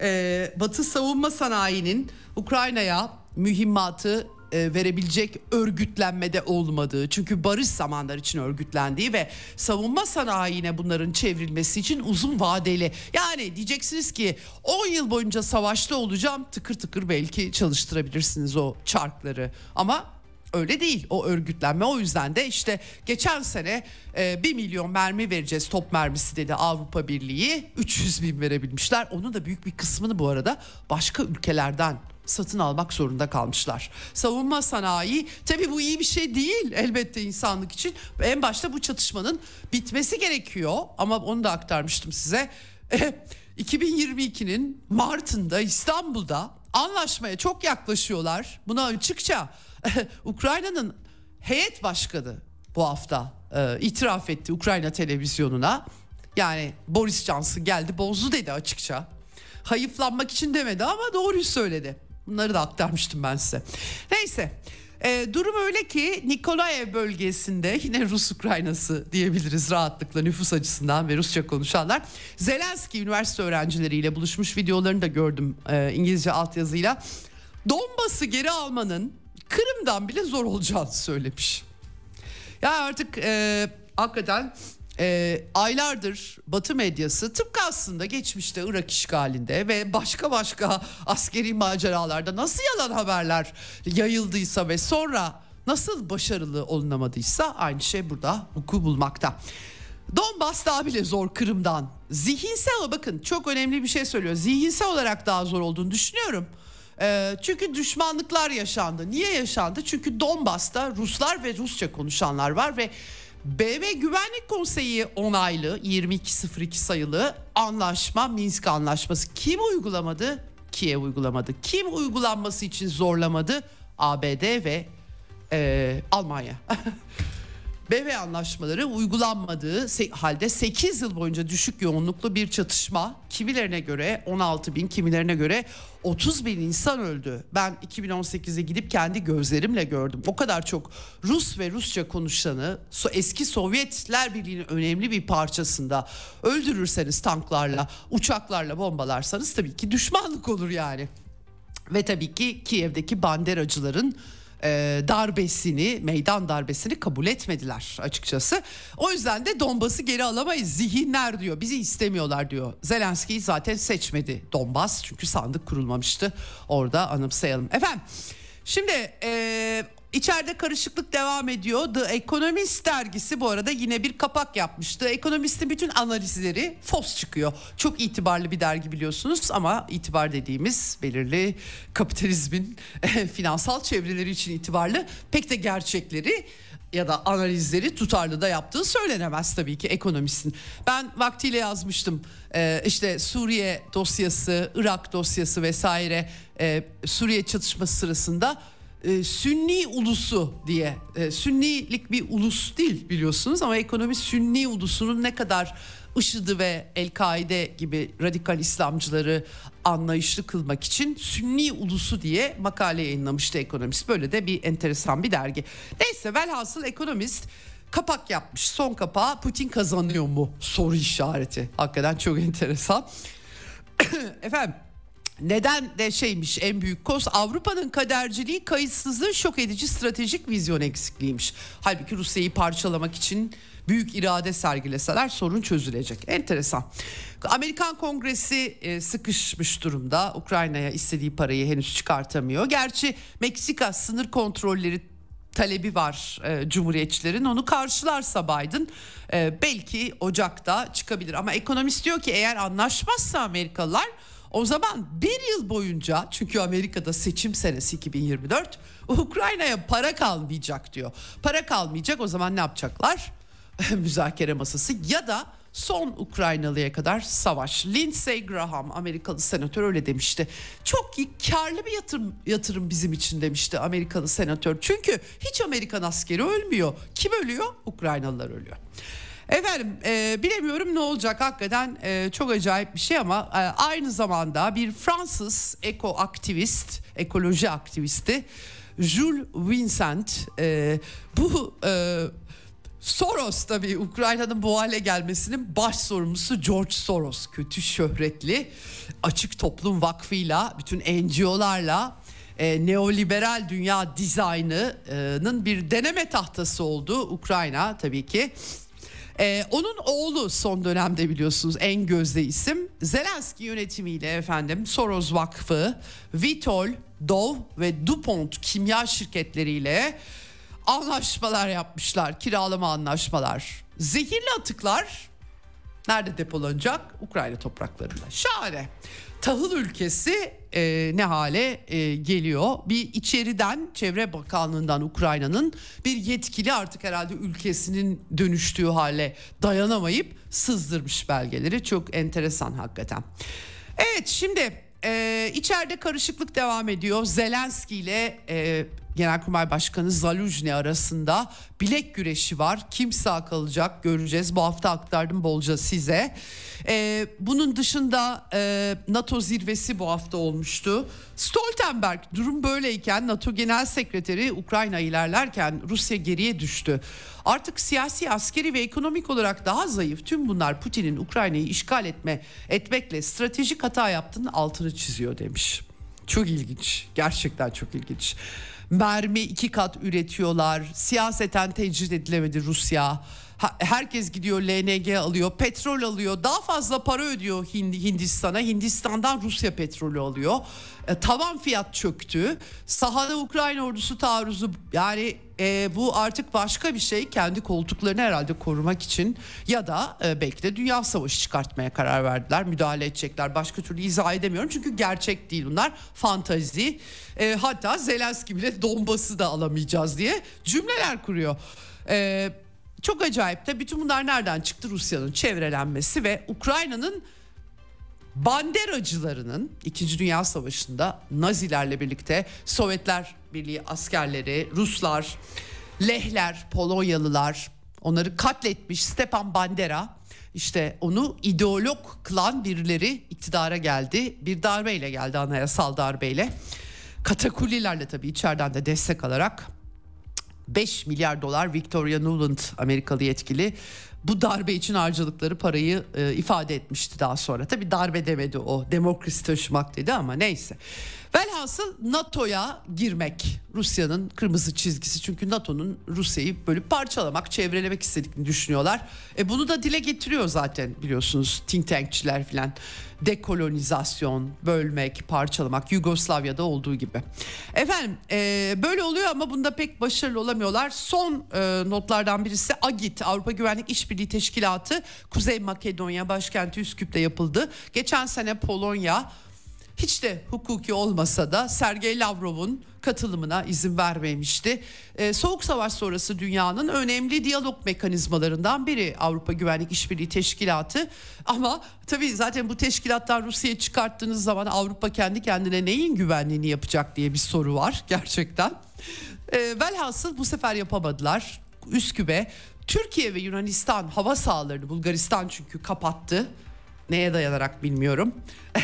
E, Batı savunma sanayinin Ukrayna'ya mühimmatı e, verebilecek örgütlenmede olmadığı çünkü barış zamanlar için örgütlendiği ve savunma sanayine bunların çevrilmesi için uzun vadeli. Yani diyeceksiniz ki 10 yıl boyunca savaşta olacağım tıkır tıkır belki çalıştırabilirsiniz o çarkları. Ama Öyle değil o örgütlenme o yüzden de işte geçen sene e, 1 milyon mermi vereceğiz top mermisi dedi Avrupa Birliği 300 bin verebilmişler onun da büyük bir kısmını bu arada başka ülkelerden satın almak zorunda kalmışlar. Savunma sanayi tabii bu iyi bir şey değil elbette insanlık için. En başta bu çatışmanın bitmesi gerekiyor ama onu da aktarmıştım size. 2022'nin Mart'ında İstanbul'da anlaşmaya çok yaklaşıyorlar. Buna açıkça Ukrayna'nın heyet başkanı bu hafta e, itiraf etti Ukrayna televizyonuna. Yani Boris Johnson geldi bozdu dedi açıkça. Hayıflanmak için demedi ama doğruyu söyledi. Bunları da aktarmıştım ben size. Neyse. E, durum öyle ki Nikolaev bölgesinde yine Rus Ukraynası diyebiliriz rahatlıkla nüfus açısından ve Rusça konuşanlar. Zelenski üniversite öğrencileriyle buluşmuş videolarını da gördüm e, İngilizce altyazıyla. Donbas'ı geri almanın Kırım'dan bile zor olacağını söylemiş. Ya artık e, hakikaten e, aylardır Batı medyası tıpkı aslında geçmişte Irak işgalinde ve başka başka askeri maceralarda nasıl yalan haberler yayıldıysa ve sonra nasıl başarılı olunamadıysa aynı şey burada vuku bulmakta. Donbas daha bile zor Kırım'dan. Zihinsel bakın çok önemli bir şey söylüyor. Zihinsel olarak daha zor olduğunu düşünüyorum. E, çünkü düşmanlıklar yaşandı. Niye yaşandı? Çünkü Donbas'ta Ruslar ve Rusça konuşanlar var ve BM Güvenlik Konseyi onaylı 2202 sayılı anlaşma Minsk anlaşması kim uygulamadı? Kiev uygulamadı. Kim uygulanması için zorlamadı? ABD ve e, Almanya. BV anlaşmaları uygulanmadığı halde 8 yıl boyunca düşük yoğunluklu bir çatışma kimilerine göre 16 bin kimilerine göre 30 bin insan öldü. Ben 2018'e gidip kendi gözlerimle gördüm. O kadar çok Rus ve Rusça konuşanı eski Sovyetler Birliği'nin önemli bir parçasında öldürürseniz tanklarla uçaklarla bombalarsanız tabii ki düşmanlık olur yani. Ve tabii ki Kiev'deki banderacıların e, darbesini, meydan darbesini kabul etmediler açıkçası. O yüzden de Donbas'ı geri alamayız. Zihinler diyor. Bizi istemiyorlar diyor. Zelenski'yi zaten seçmedi Donbas çünkü sandık kurulmamıştı. Orada anımsayalım. Efendim şimdi e, İçeride karışıklık devam ediyor. The Economist dergisi bu arada yine bir kapak yapmıştı. Economist'in bütün analizleri fos çıkıyor. Çok itibarlı bir dergi biliyorsunuz ama itibar dediğimiz belirli kapitalizmin finansal çevreleri için itibarlı. Pek de gerçekleri ya da analizleri tutarlı da yaptığı söylenemez tabii ki ekonomistin. Ben vaktiyle yazmıştım ee, işte Suriye dosyası, Irak dosyası vesaire e, Suriye çatışması sırasında e, Sünni ulusu diye e, Sünnilik bir ulus değil biliyorsunuz ama ekonomi Sünni ulusunun ne kadar IŞİD'i ve El-Kaide gibi radikal İslamcıları anlayışlı kılmak için Sünni ulusu diye makale yayınlamıştı ekonomist. Böyle de bir enteresan bir dergi. Neyse velhasıl ekonomist kapak yapmış. Son kapağı Putin kazanıyor mu? Soru işareti. Hakikaten çok enteresan. Efendim neden de şeymiş en büyük koz Avrupa'nın kaderciliği kayıtsızlığı şok edici stratejik vizyon eksikliğiymiş. Halbuki Rusya'yı parçalamak için büyük irade sergileseler sorun çözülecek. Enteresan. Amerikan Kongresi e, sıkışmış durumda. Ukrayna'ya istediği parayı henüz çıkartamıyor. Gerçi Meksika sınır kontrolleri talebi var e, Cumhuriyetçilerin. Onu karşılarsa Biden e, belki Ocak'ta çıkabilir. Ama ekonomist diyor ki eğer anlaşmazsa Amerikalılar o zaman bir yıl boyunca çünkü Amerika'da seçim senesi 2024 Ukrayna'ya para kalmayacak diyor. Para kalmayacak o zaman ne yapacaklar? Müzakere masası ya da son Ukraynalıya kadar savaş. Lindsey Graham Amerikalı senatör öyle demişti. Çok karlı bir yatırım, yatırım bizim için demişti Amerikalı senatör. Çünkü hiç Amerikan askeri ölmüyor. Kim ölüyor? Ukraynalılar ölüyor. Efendim e, bilemiyorum ne olacak hakikaten e, çok acayip bir şey ama e, aynı zamanda bir Fransız eko aktivist, ekoloji aktivisti Jules Vincent e, bu e, Soros tabii Ukrayna'nın bu hale gelmesinin baş sorumlusu George Soros. Kötü şöhretli Açık Toplum Vakfı'yla bütün NGO'larla e, neoliberal dünya dizaynının bir deneme tahtası oldu Ukrayna tabii ki. Ee, onun oğlu son dönemde biliyorsunuz en gözde isim. Zelenski yönetimiyle efendim Soros Vakfı, Vitol, Dov ve DuPont kimya şirketleriyle anlaşmalar yapmışlar. Kiralama anlaşmalar. Zehirli atıklar nerede depolanacak? Ukrayna topraklarında. Şahane tahıl ülkesi e, ne hale e, geliyor? Bir içeriden Çevre Bakanlığı'ndan Ukrayna'nın bir yetkili artık herhalde ülkesinin dönüştüğü hale dayanamayıp sızdırmış belgeleri. Çok enteresan hakikaten. Evet şimdi e, içeride karışıklık devam ediyor. Zelenski ile e, Genelkurmay Başkanı Zaluzny arasında bilek güreşi var. Kim sağ kalacak göreceğiz. Bu hafta aktardım bolca size. Ee, bunun dışında e, NATO zirvesi bu hafta olmuştu. Stoltenberg durum böyleyken NATO Genel Sekreteri Ukrayna ilerlerken Rusya geriye düştü. Artık siyasi, askeri ve ekonomik olarak daha zayıf tüm bunlar Putin'in Ukrayna'yı işgal etme etmekle stratejik hata yaptığının altını çiziyor demiş. Çok ilginç. Gerçekten çok ilginç mermi iki kat üretiyorlar. Siyaseten tecrit edilemedi Rusya. Herkes gidiyor LNG alıyor, petrol alıyor, daha fazla para ödüyor Hindistan'a. Hindistan'dan Rusya petrolü alıyor. E, tavan fiyat çöktü. Sahada Ukrayna ordusu taarruzu yani e, bu artık başka bir şey. Kendi koltuklarını herhalde korumak için ya da e, belki de dünya savaşı çıkartmaya karar verdiler. Müdahale edecekler. Başka türlü izah edemiyorum. Çünkü gerçek değil bunlar. Fantazi. E, hatta Zelenski bile Donbas'ı da alamayacağız diye cümleler kuruyor. E, çok acayip de bütün bunlar nereden çıktı? Rusya'nın çevrelenmesi ve Ukrayna'nın banderacılarının 2. Dünya Savaşı'nda Nazilerle birlikte Sovyetler Birliği askerleri, Ruslar, Lehler, Polonyalılar onları katletmiş Stepan Bandera işte onu ideolog kılan birileri iktidara geldi. Bir darbeyle geldi anayasal darbeyle. Katakullilerle tabii içeriden de destek alarak 5 milyar dolar Victoria Nuland Amerikalı yetkili bu darbe için harcadıkları parayı e, ifade etmişti daha sonra. Tabi darbe demedi o demokrasi taşımak dedi ama neyse. Velhasıl NATO'ya girmek Rusya'nın kırmızı çizgisi. Çünkü NATO'nun Rusya'yı böyle parçalamak, çevrelemek istediklerini düşünüyorlar. E bunu da dile getiriyor zaten biliyorsunuz think tankçiler falan. Dekolonizasyon, bölmek, parçalamak Yugoslavya'da olduğu gibi. Efendim e, böyle oluyor ama bunda pek başarılı olamıyorlar. Son e, notlardan birisi AGİT Avrupa Güvenlik İşbirliği Teşkilatı Kuzey Makedonya başkenti Üsküp'te yapıldı. Geçen sene Polonya hiç de hukuki olmasa da Sergey Lavrov'un katılımına izin vermemişti. Ee, Soğuk Savaş sonrası dünyanın önemli diyalog mekanizmalarından biri Avrupa Güvenlik İşbirliği Teşkilatı. Ama tabii zaten bu teşkilattan Rusya'yı çıkarttığınız zaman Avrupa kendi kendine neyin güvenliğini yapacak diye bir soru var gerçekten. Ee, velhasıl bu sefer yapamadılar. Üsküp'e Türkiye ve Yunanistan hava sahalarını Bulgaristan çünkü kapattı. Neye dayanarak bilmiyorum.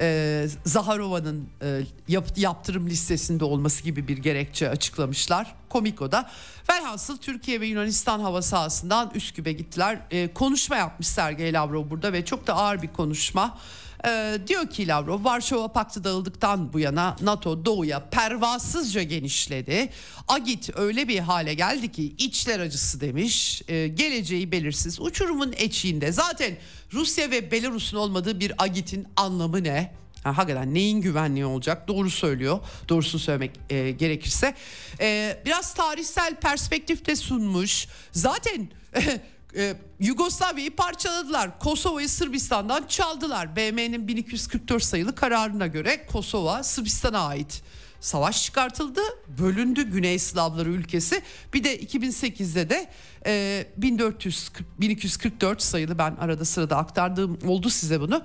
e, Zaharova'nın e, yap, yaptırım listesinde olması gibi bir gerekçe açıklamışlar. Komiko'da. Velhasıl Türkiye ve Yunanistan hava sahasından Üsküp'e gittiler. E, konuşma yapmış Sergey Lavrov burada ve çok da ağır bir konuşma. Ee, diyor ki Lavrov Varşova Paktı dağıldıktan bu yana NATO doğuya pervasızca genişledi. Agit öyle bir hale geldi ki içler acısı demiş. Ee, geleceği belirsiz. Uçurumun eçiğinde zaten Rusya ve Belarus'un olmadığı bir Agit'in anlamı ne? Ha, hakikaten neyin güvenliği olacak doğru söylüyor doğrusunu söylemek e, gerekirse e, biraz tarihsel perspektifte sunmuş zaten e, Yugoslavya'yı parçaladılar. Kosova'yı Sırbistan'dan çaldılar. BM'nin 1244 sayılı kararına göre Kosova Sırbistan'a ait. Savaş çıkartıldı, bölündü Güney Slavları ülkesi. Bir de 2008'de de e, 1440, 1244 sayılı ben arada sırada aktardığım oldu size bunu.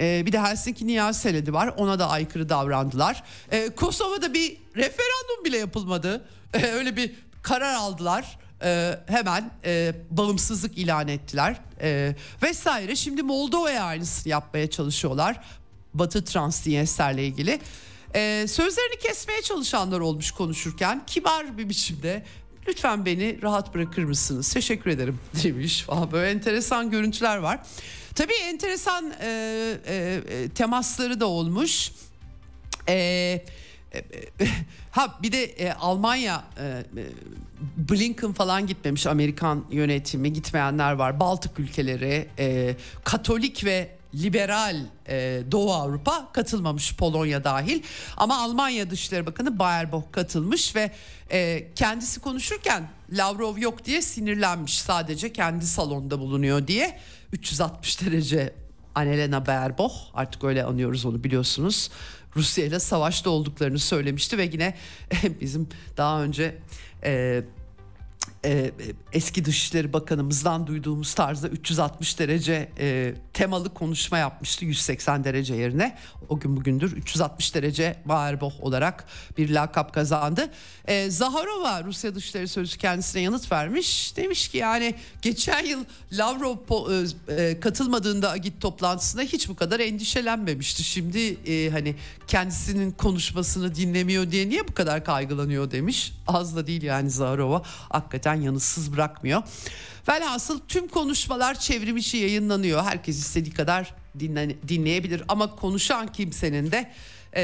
E, bir de Helsinki Niyaz Senedi var ona da aykırı davrandılar. E, Kosova'da bir referandum bile yapılmadı. E, öyle bir karar aldılar e, hemen e, bağımsızlık ilan ettiler e, vesaire. Şimdi Moldova'ya aynısını yapmaya çalışıyorlar. Batı Transdinyester'le ilgili. E, sözlerini kesmeye çalışanlar olmuş konuşurken. Kibar bir biçimde lütfen beni rahat bırakır mısınız? Teşekkür ederim. demiş falan. Böyle enteresan görüntüler var. Tabii enteresan e, e, e temasları da olmuş. Eee e, e, ha bir de e, Almanya e, Blinken falan gitmemiş. Amerikan yönetimi gitmeyenler var. Baltık ülkeleri e, Katolik ve liberal e, Doğu Avrupa katılmamış Polonya dahil. Ama Almanya Dışişleri Bakanı Baerbock katılmış ve e, kendisi konuşurken Lavrov yok diye sinirlenmiş. Sadece kendi salonda bulunuyor diye. 360 derece Annalena Baerbock artık öyle anıyoruz onu biliyorsunuz Rusya ile savaşta olduklarını söylemişti ve yine bizim daha önce e, e, eski Dışişleri Bakanımızdan duyduğumuz tarzda 360 derece e, temalı konuşma yapmıştı 180 derece yerine. O gün bugündür 360 derece Baerboh olarak bir lakap kazandı. E, Zaharova Rusya Dışişleri Sözcüsü kendisine yanıt vermiş. Demiş ki yani geçen yıl Lavrov e, e, katılmadığında Agit toplantısına hiç bu kadar endişelenmemişti. Şimdi e, hani kendisinin konuşmasını dinlemiyor diye niye bu kadar kaygılanıyor demiş. Az da değil yani Zaharova hakikaten yanıtsız bırakmıyor. Velhasıl tüm konuşmalar çevrim içi yayınlanıyor. Herkes istediği kadar dinle, dinleyebilir ama konuşan kimsenin de e,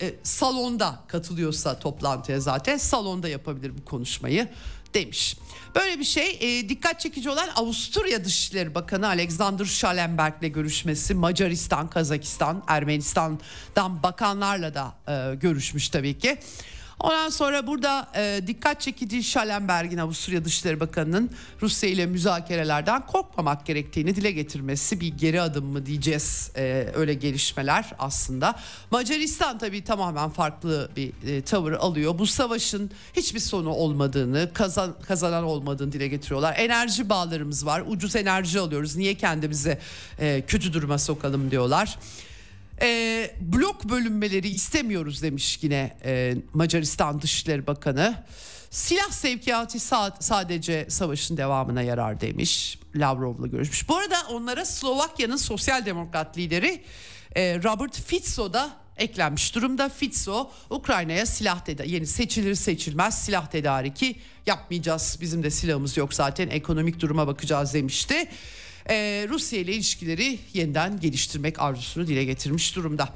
e, salonda katılıyorsa toplantıya zaten salonda yapabilir bu konuşmayı. demiş. Böyle bir şey e, dikkat çekici olan Avusturya Dışişleri Bakanı Alexander Schallenberg'le görüşmesi Macaristan, Kazakistan, Ermenistan'dan bakanlarla da e, görüşmüş tabii ki. Ondan sonra burada e, dikkat çekici Schallenberg'in Avusturya Dışişleri Bakanı'nın Rusya ile müzakerelerden korkmamak gerektiğini dile getirmesi bir geri adım mı diyeceğiz e, öyle gelişmeler aslında. Macaristan tabii tamamen farklı bir e, tavır alıyor. Bu savaşın hiçbir sonu olmadığını, kazan, kazanan olmadığını dile getiriyorlar. Enerji bağlarımız var, ucuz enerji alıyoruz. Niye kendimizi e, kötü duruma sokalım diyorlar. E, blok bölünmeleri istemiyoruz demiş yine e, Macaristan Dışişleri Bakanı. Silah sevkiyatı sadece savaşın devamına yarar demiş. Lavrov'la görüşmüş. Bu arada onlara Slovakya'nın sosyal demokrat lideri e, Robert Fico da eklenmiş durumda. Fico Ukrayna'ya silah tedariki yeni seçilir seçilmez silah tedariki yapmayacağız. Bizim de silahımız yok zaten ekonomik duruma bakacağız demişti e, Rusya ile ilişkileri yeniden geliştirmek arzusunu dile getirmiş durumda.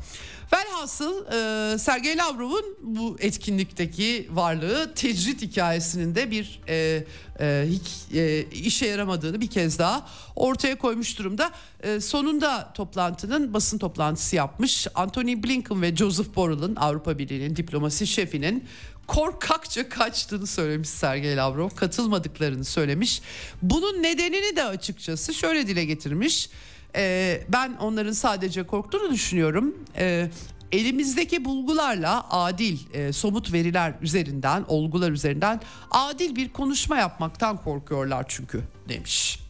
Velhasıl e, Sergey Lavrov'un bu etkinlikteki varlığı tecrit hikayesinin de bir e, e, e, işe yaramadığını bir kez daha ortaya koymuş durumda. E, sonunda toplantının basın toplantısı yapmış. Anthony Blinken ve Joseph Borrell'ın Avrupa Birliği'nin diplomasi şefinin korkakça kaçtığını söylemiş Sergey Lavrov. Katılmadıklarını söylemiş. Bunun nedenini de açıkçası şöyle dile getirmiş. Ee, ben onların sadece korktuğunu düşünüyorum. Ee, elimizdeki bulgularla adil e, somut veriler üzerinden olgular üzerinden adil bir konuşma yapmaktan korkuyorlar çünkü demiş.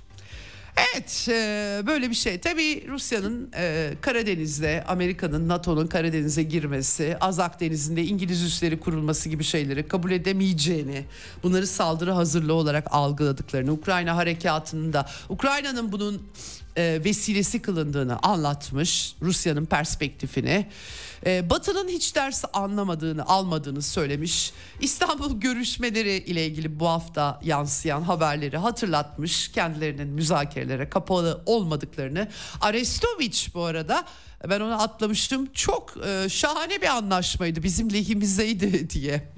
Evet e, böyle bir şey. Tabii Rusya'nın e, Karadeniz'de Amerika'nın NATO'nun Karadeniz'e girmesi, Azak Denizi'nde İngiliz üsleri kurulması gibi şeyleri kabul edemeyeceğini, bunları saldırı hazırlığı olarak algıladıklarını, Ukrayna harekatının da Ukrayna'nın bunun e, vesilesi kılındığını anlatmış Rusya'nın perspektifini. E, Batı'nın hiç ders anlamadığını, almadığını söylemiş. İstanbul görüşmeleri ile ilgili bu hafta yansıyan haberleri hatırlatmış. Kendilerinin müzakerelere kapalı olmadıklarını. Arestoviç bu arada ben onu atlamıştım. Çok e, şahane bir anlaşmaydı. Bizim lehimizdeydi diye.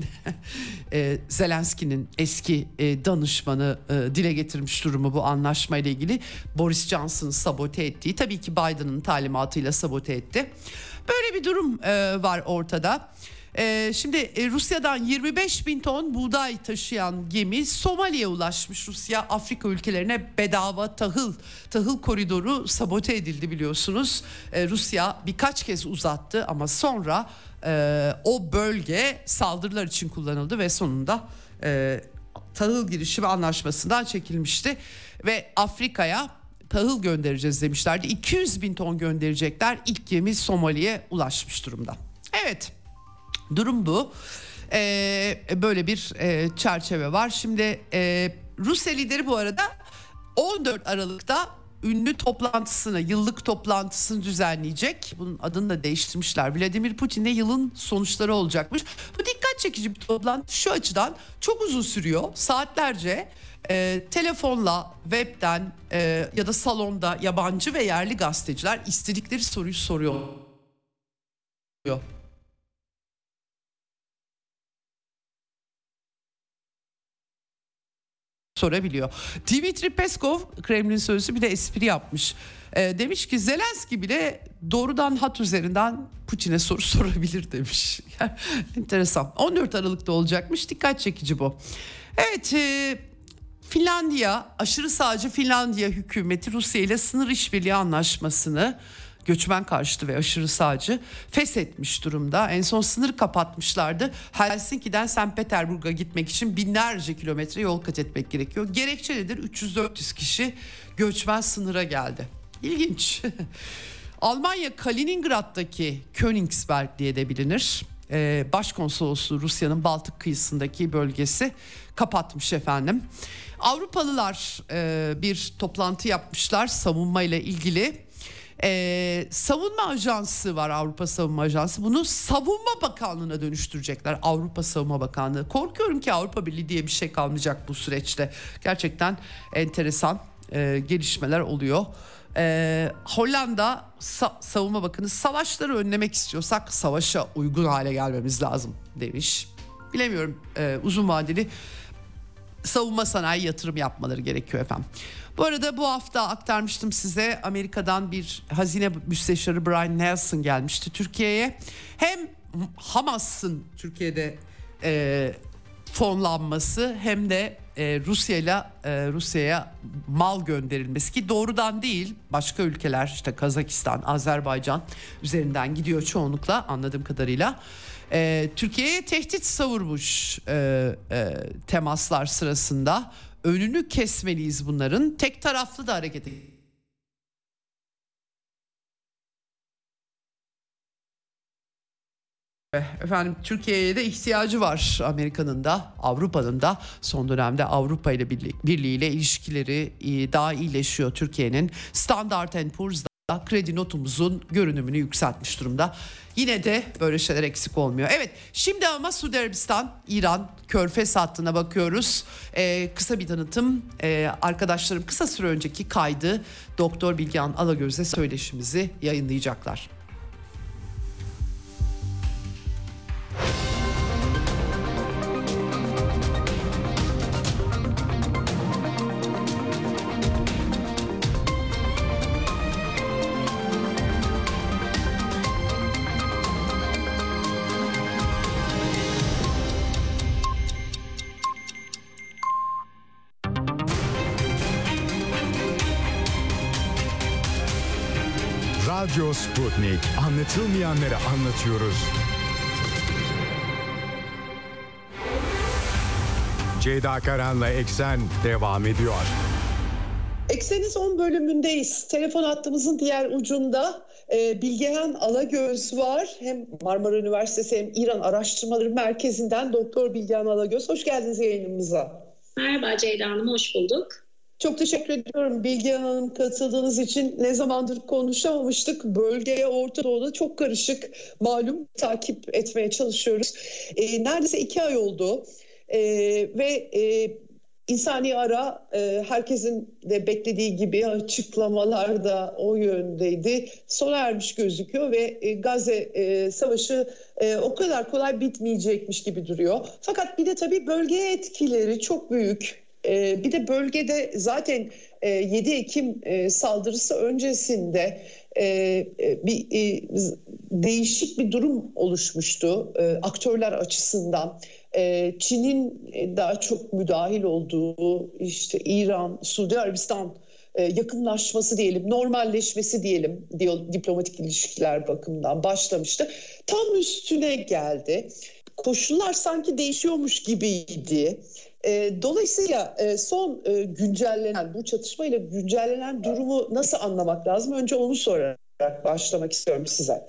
e, Zelenski'nin eski e, danışmanı e, dile getirmiş durumu bu anlaşmayla ilgili. Boris Johnson'ın sabote ettiği tabii ki Biden'ın talimatıyla sabote etti. Böyle bir durum e, var ortada. Ee, şimdi e, Rusya'dan 25 bin ton buğday taşıyan gemi Somali'ye ulaşmış. Rusya Afrika ülkelerine bedava tahıl tahıl koridoru sabote edildi biliyorsunuz. Ee, Rusya birkaç kez uzattı ama sonra e, o bölge saldırılar için kullanıldı ve sonunda e, tahıl girişimi anlaşmasından çekilmişti ve Afrika'ya tahıl göndereceğiz demişlerdi. 200 bin ton gönderecekler. İlk gemi Somali'ye ulaşmış durumda. Evet durum bu. Ee, böyle bir e, çerçeve var. Şimdi e, Rusya lideri bu arada 14 Aralık'ta ünlü toplantısını, yıllık toplantısını düzenleyecek. Bunun adını da değiştirmişler. Vladimir Putin'le yılın sonuçları olacakmış. Bu dikkat çekici bir toplantı şu açıdan çok uzun sürüyor. Saatlerce e, telefonla, webten e, ya da salonda yabancı ve yerli gazeteciler istedikleri soruyu soruyor. sorabiliyor. Dimitri Peskov Kremlin sözcüsü bir de espri yapmış. E, demiş ki Zelenski bile doğrudan hat üzerinden Putin'e soru sorabilir demiş. Enteresan. 14 Aralık'ta olacakmış. Dikkat çekici bu. Evet, e, Finlandiya, aşırı sağcı Finlandiya hükümeti Rusya ile sınır işbirliği anlaşmasını göçmen karşıtı ve aşırı sağcı feshetmiş durumda. En son sınır kapatmışlardı. Helsinki'den St. Petersburg'a gitmek için binlerce kilometre yol kat etmek gerekiyor. Gerekçe nedir? 300-400 kişi göçmen sınıra geldi. İlginç. Almanya Kaliningrad'daki Königsberg diye de bilinir. Ee, Başkonsolosluğu Rusya'nın Baltık kıyısındaki bölgesi kapatmış efendim. Avrupalılar e, bir toplantı yapmışlar savunma ile ilgili. Ee, savunma ajansı var Avrupa Savunma Ajansı. Bunu savunma bakanlığına dönüştürecekler. Avrupa Savunma Bakanlığı. Korkuyorum ki Avrupa Birliği diye bir şey kalmayacak bu süreçte. Gerçekten enteresan e, gelişmeler oluyor. Ee, Hollanda Sa- Savunma Bakanı savaşları önlemek istiyorsak savaşa uygun hale gelmemiz lazım demiş. Bilemiyorum e, uzun vadeli savunma sanayi yatırım yapmaları gerekiyor efendim. Bu arada bu hafta aktarmıştım size Amerika'dan bir hazine müsteşarı Brian Nelson gelmişti Türkiye'ye. Hem Hamas'ın Türkiye'de e, fonlanması hem de e, Rusya'yla e, Rusya'ya mal gönderilmesi ki doğrudan değil başka ülkeler işte Kazakistan, Azerbaycan üzerinden gidiyor çoğunlukla anladığım kadarıyla. E, Türkiye'ye tehdit savurmuş e, e, temaslar sırasında önünü kesmeliyiz bunların tek taraflı da hareket Efendim Türkiye'ye de ihtiyacı var Amerika'nın da Avrupa'nın da son dönemde Avrupa ile Birliği ile ilişkileri e, daha iyileşiyor Türkiye'nin. Standard Poor's da kredi notumuzun görünümünü yükseltmiş durumda. Yine de böyle şeyler eksik olmuyor. Evet şimdi ama Suudi Arabistan, İran, Körfez hattına bakıyoruz. Ee, kısa bir tanıtım. Ee, arkadaşlarım kısa süre önceki kaydı Doktor Bilgehan Alagöz'e söyleşimizi yayınlayacaklar. Sputnik. Anlatılmayanları anlatıyoruz. Ceyda Karan'la Eksen devam ediyor. Eksen'in son bölümündeyiz. Telefon hattımızın diğer ucunda e, Bilgehan Alagöz var. Hem Marmara Üniversitesi hem İran Araştırmaları Merkezi'nden Doktor Bilgehan Alagöz. Hoş geldiniz yayınımıza. Merhaba Ceyda Hanım, hoş bulduk. Çok teşekkür ediyorum Bilge Hanım katıldığınız için. Ne zamandır konuşamamıştık. Bölgeye Orta Doğu'da çok karışık malum takip etmeye çalışıyoruz. E, neredeyse iki ay oldu e, ve e, insani ara e, herkesin de beklediği gibi açıklamalar da o yöndeydi. Sona ermiş gözüküyor ve e, Gazze e, savaşı e, o kadar kolay bitmeyecekmiş gibi duruyor. Fakat bir de tabii bölgeye etkileri çok büyük. Ee, bir de bölgede zaten 7 e, Ekim e, saldırısı öncesinde e, bir değişik bir durum oluşmuştu aktörler açısından. Çin'in daha çok müdahil olduğu işte İran, Suudi Arabistan yakınlaşması diyelim, normalleşmesi diyelim diplomatik ilişkiler bakımından başlamıştı. Tam üstüne geldi. Koşullar sanki değişiyormuş gibiydi. E, dolayısıyla e, son e, güncellenen bu çatışmayla güncellenen durumu nasıl anlamak lazım? Önce onu sorarak başlamak istiyorum size.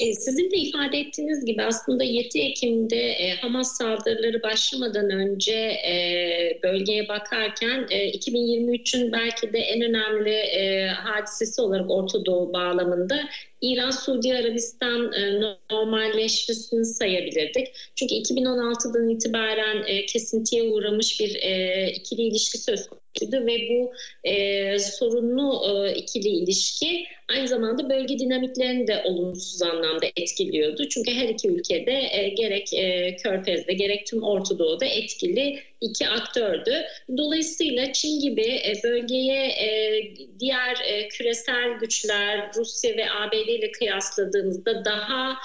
E, sizin de ifade ettiğiniz gibi aslında 7 Ekim'de e, Hamas saldırıları başlamadan önce e, bölgeye bakarken e, 2023'ün belki de en önemli e, hadisesi olarak Orta Doğu bağlamında İran-Suudi Arabistan e, normalleşmesini sayabilirdik. Çünkü 2016'dan itibaren e, kesintiye uğramış bir e, ikili ilişki söz konusuydu ve bu e, sorunlu e, ikili ilişki aynı zamanda bölge dinamiklerini de olumsuz anlamda etkiliyordu. Çünkü her iki ülkede e, gerek e, Körfez'de gerek tüm Orta Doğu'da etkili iki aktördü. Dolayısıyla Çin gibi e, bölgeye e, diğer e, küresel güçler Rusya ve ABD ile kıyasladığımızda daha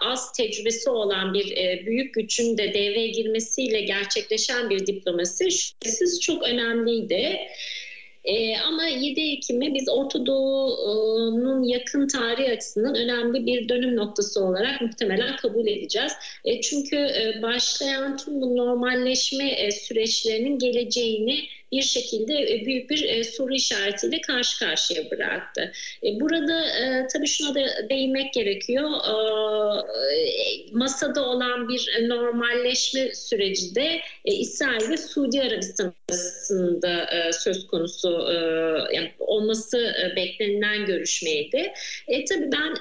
az tecrübesi olan bir büyük gücün de devreye girmesiyle gerçekleşen bir diplomasi şüphesiz çok önemliydi. E, ama 7 Ekim'i biz Orta Doğu'nun yakın tarihi açısından önemli bir dönüm noktası olarak muhtemelen kabul edeceğiz. E, çünkü e, başlayan tüm bu normalleşme e, süreçlerinin geleceğini bir şekilde e, büyük bir e, soru işaretiyle karşı karşıya bıraktı. E, burada tabii şuna da değinmek gerekiyor. Masada olan bir normalleşme süreci de İsrail ve Suudi Arabistan arasında söz konusu yani olması beklenilen görüşmeydi. E, tabii ben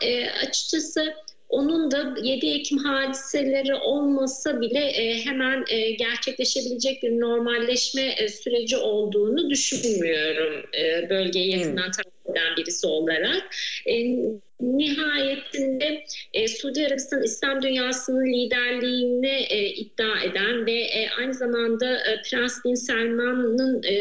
açıkçası onun da 7 Ekim hadiseleri olmasa bile e, hemen e, gerçekleşebilecek bir normalleşme e, süreci olduğunu düşünmüyorum e, bölgeyi yakından takip eden birisi olarak. E, nihayetinde e, Suudi Arabistan İslam dünyasının liderliğini e, iddia eden ve e, aynı zamanda e, Prens Bin Selman'ın e,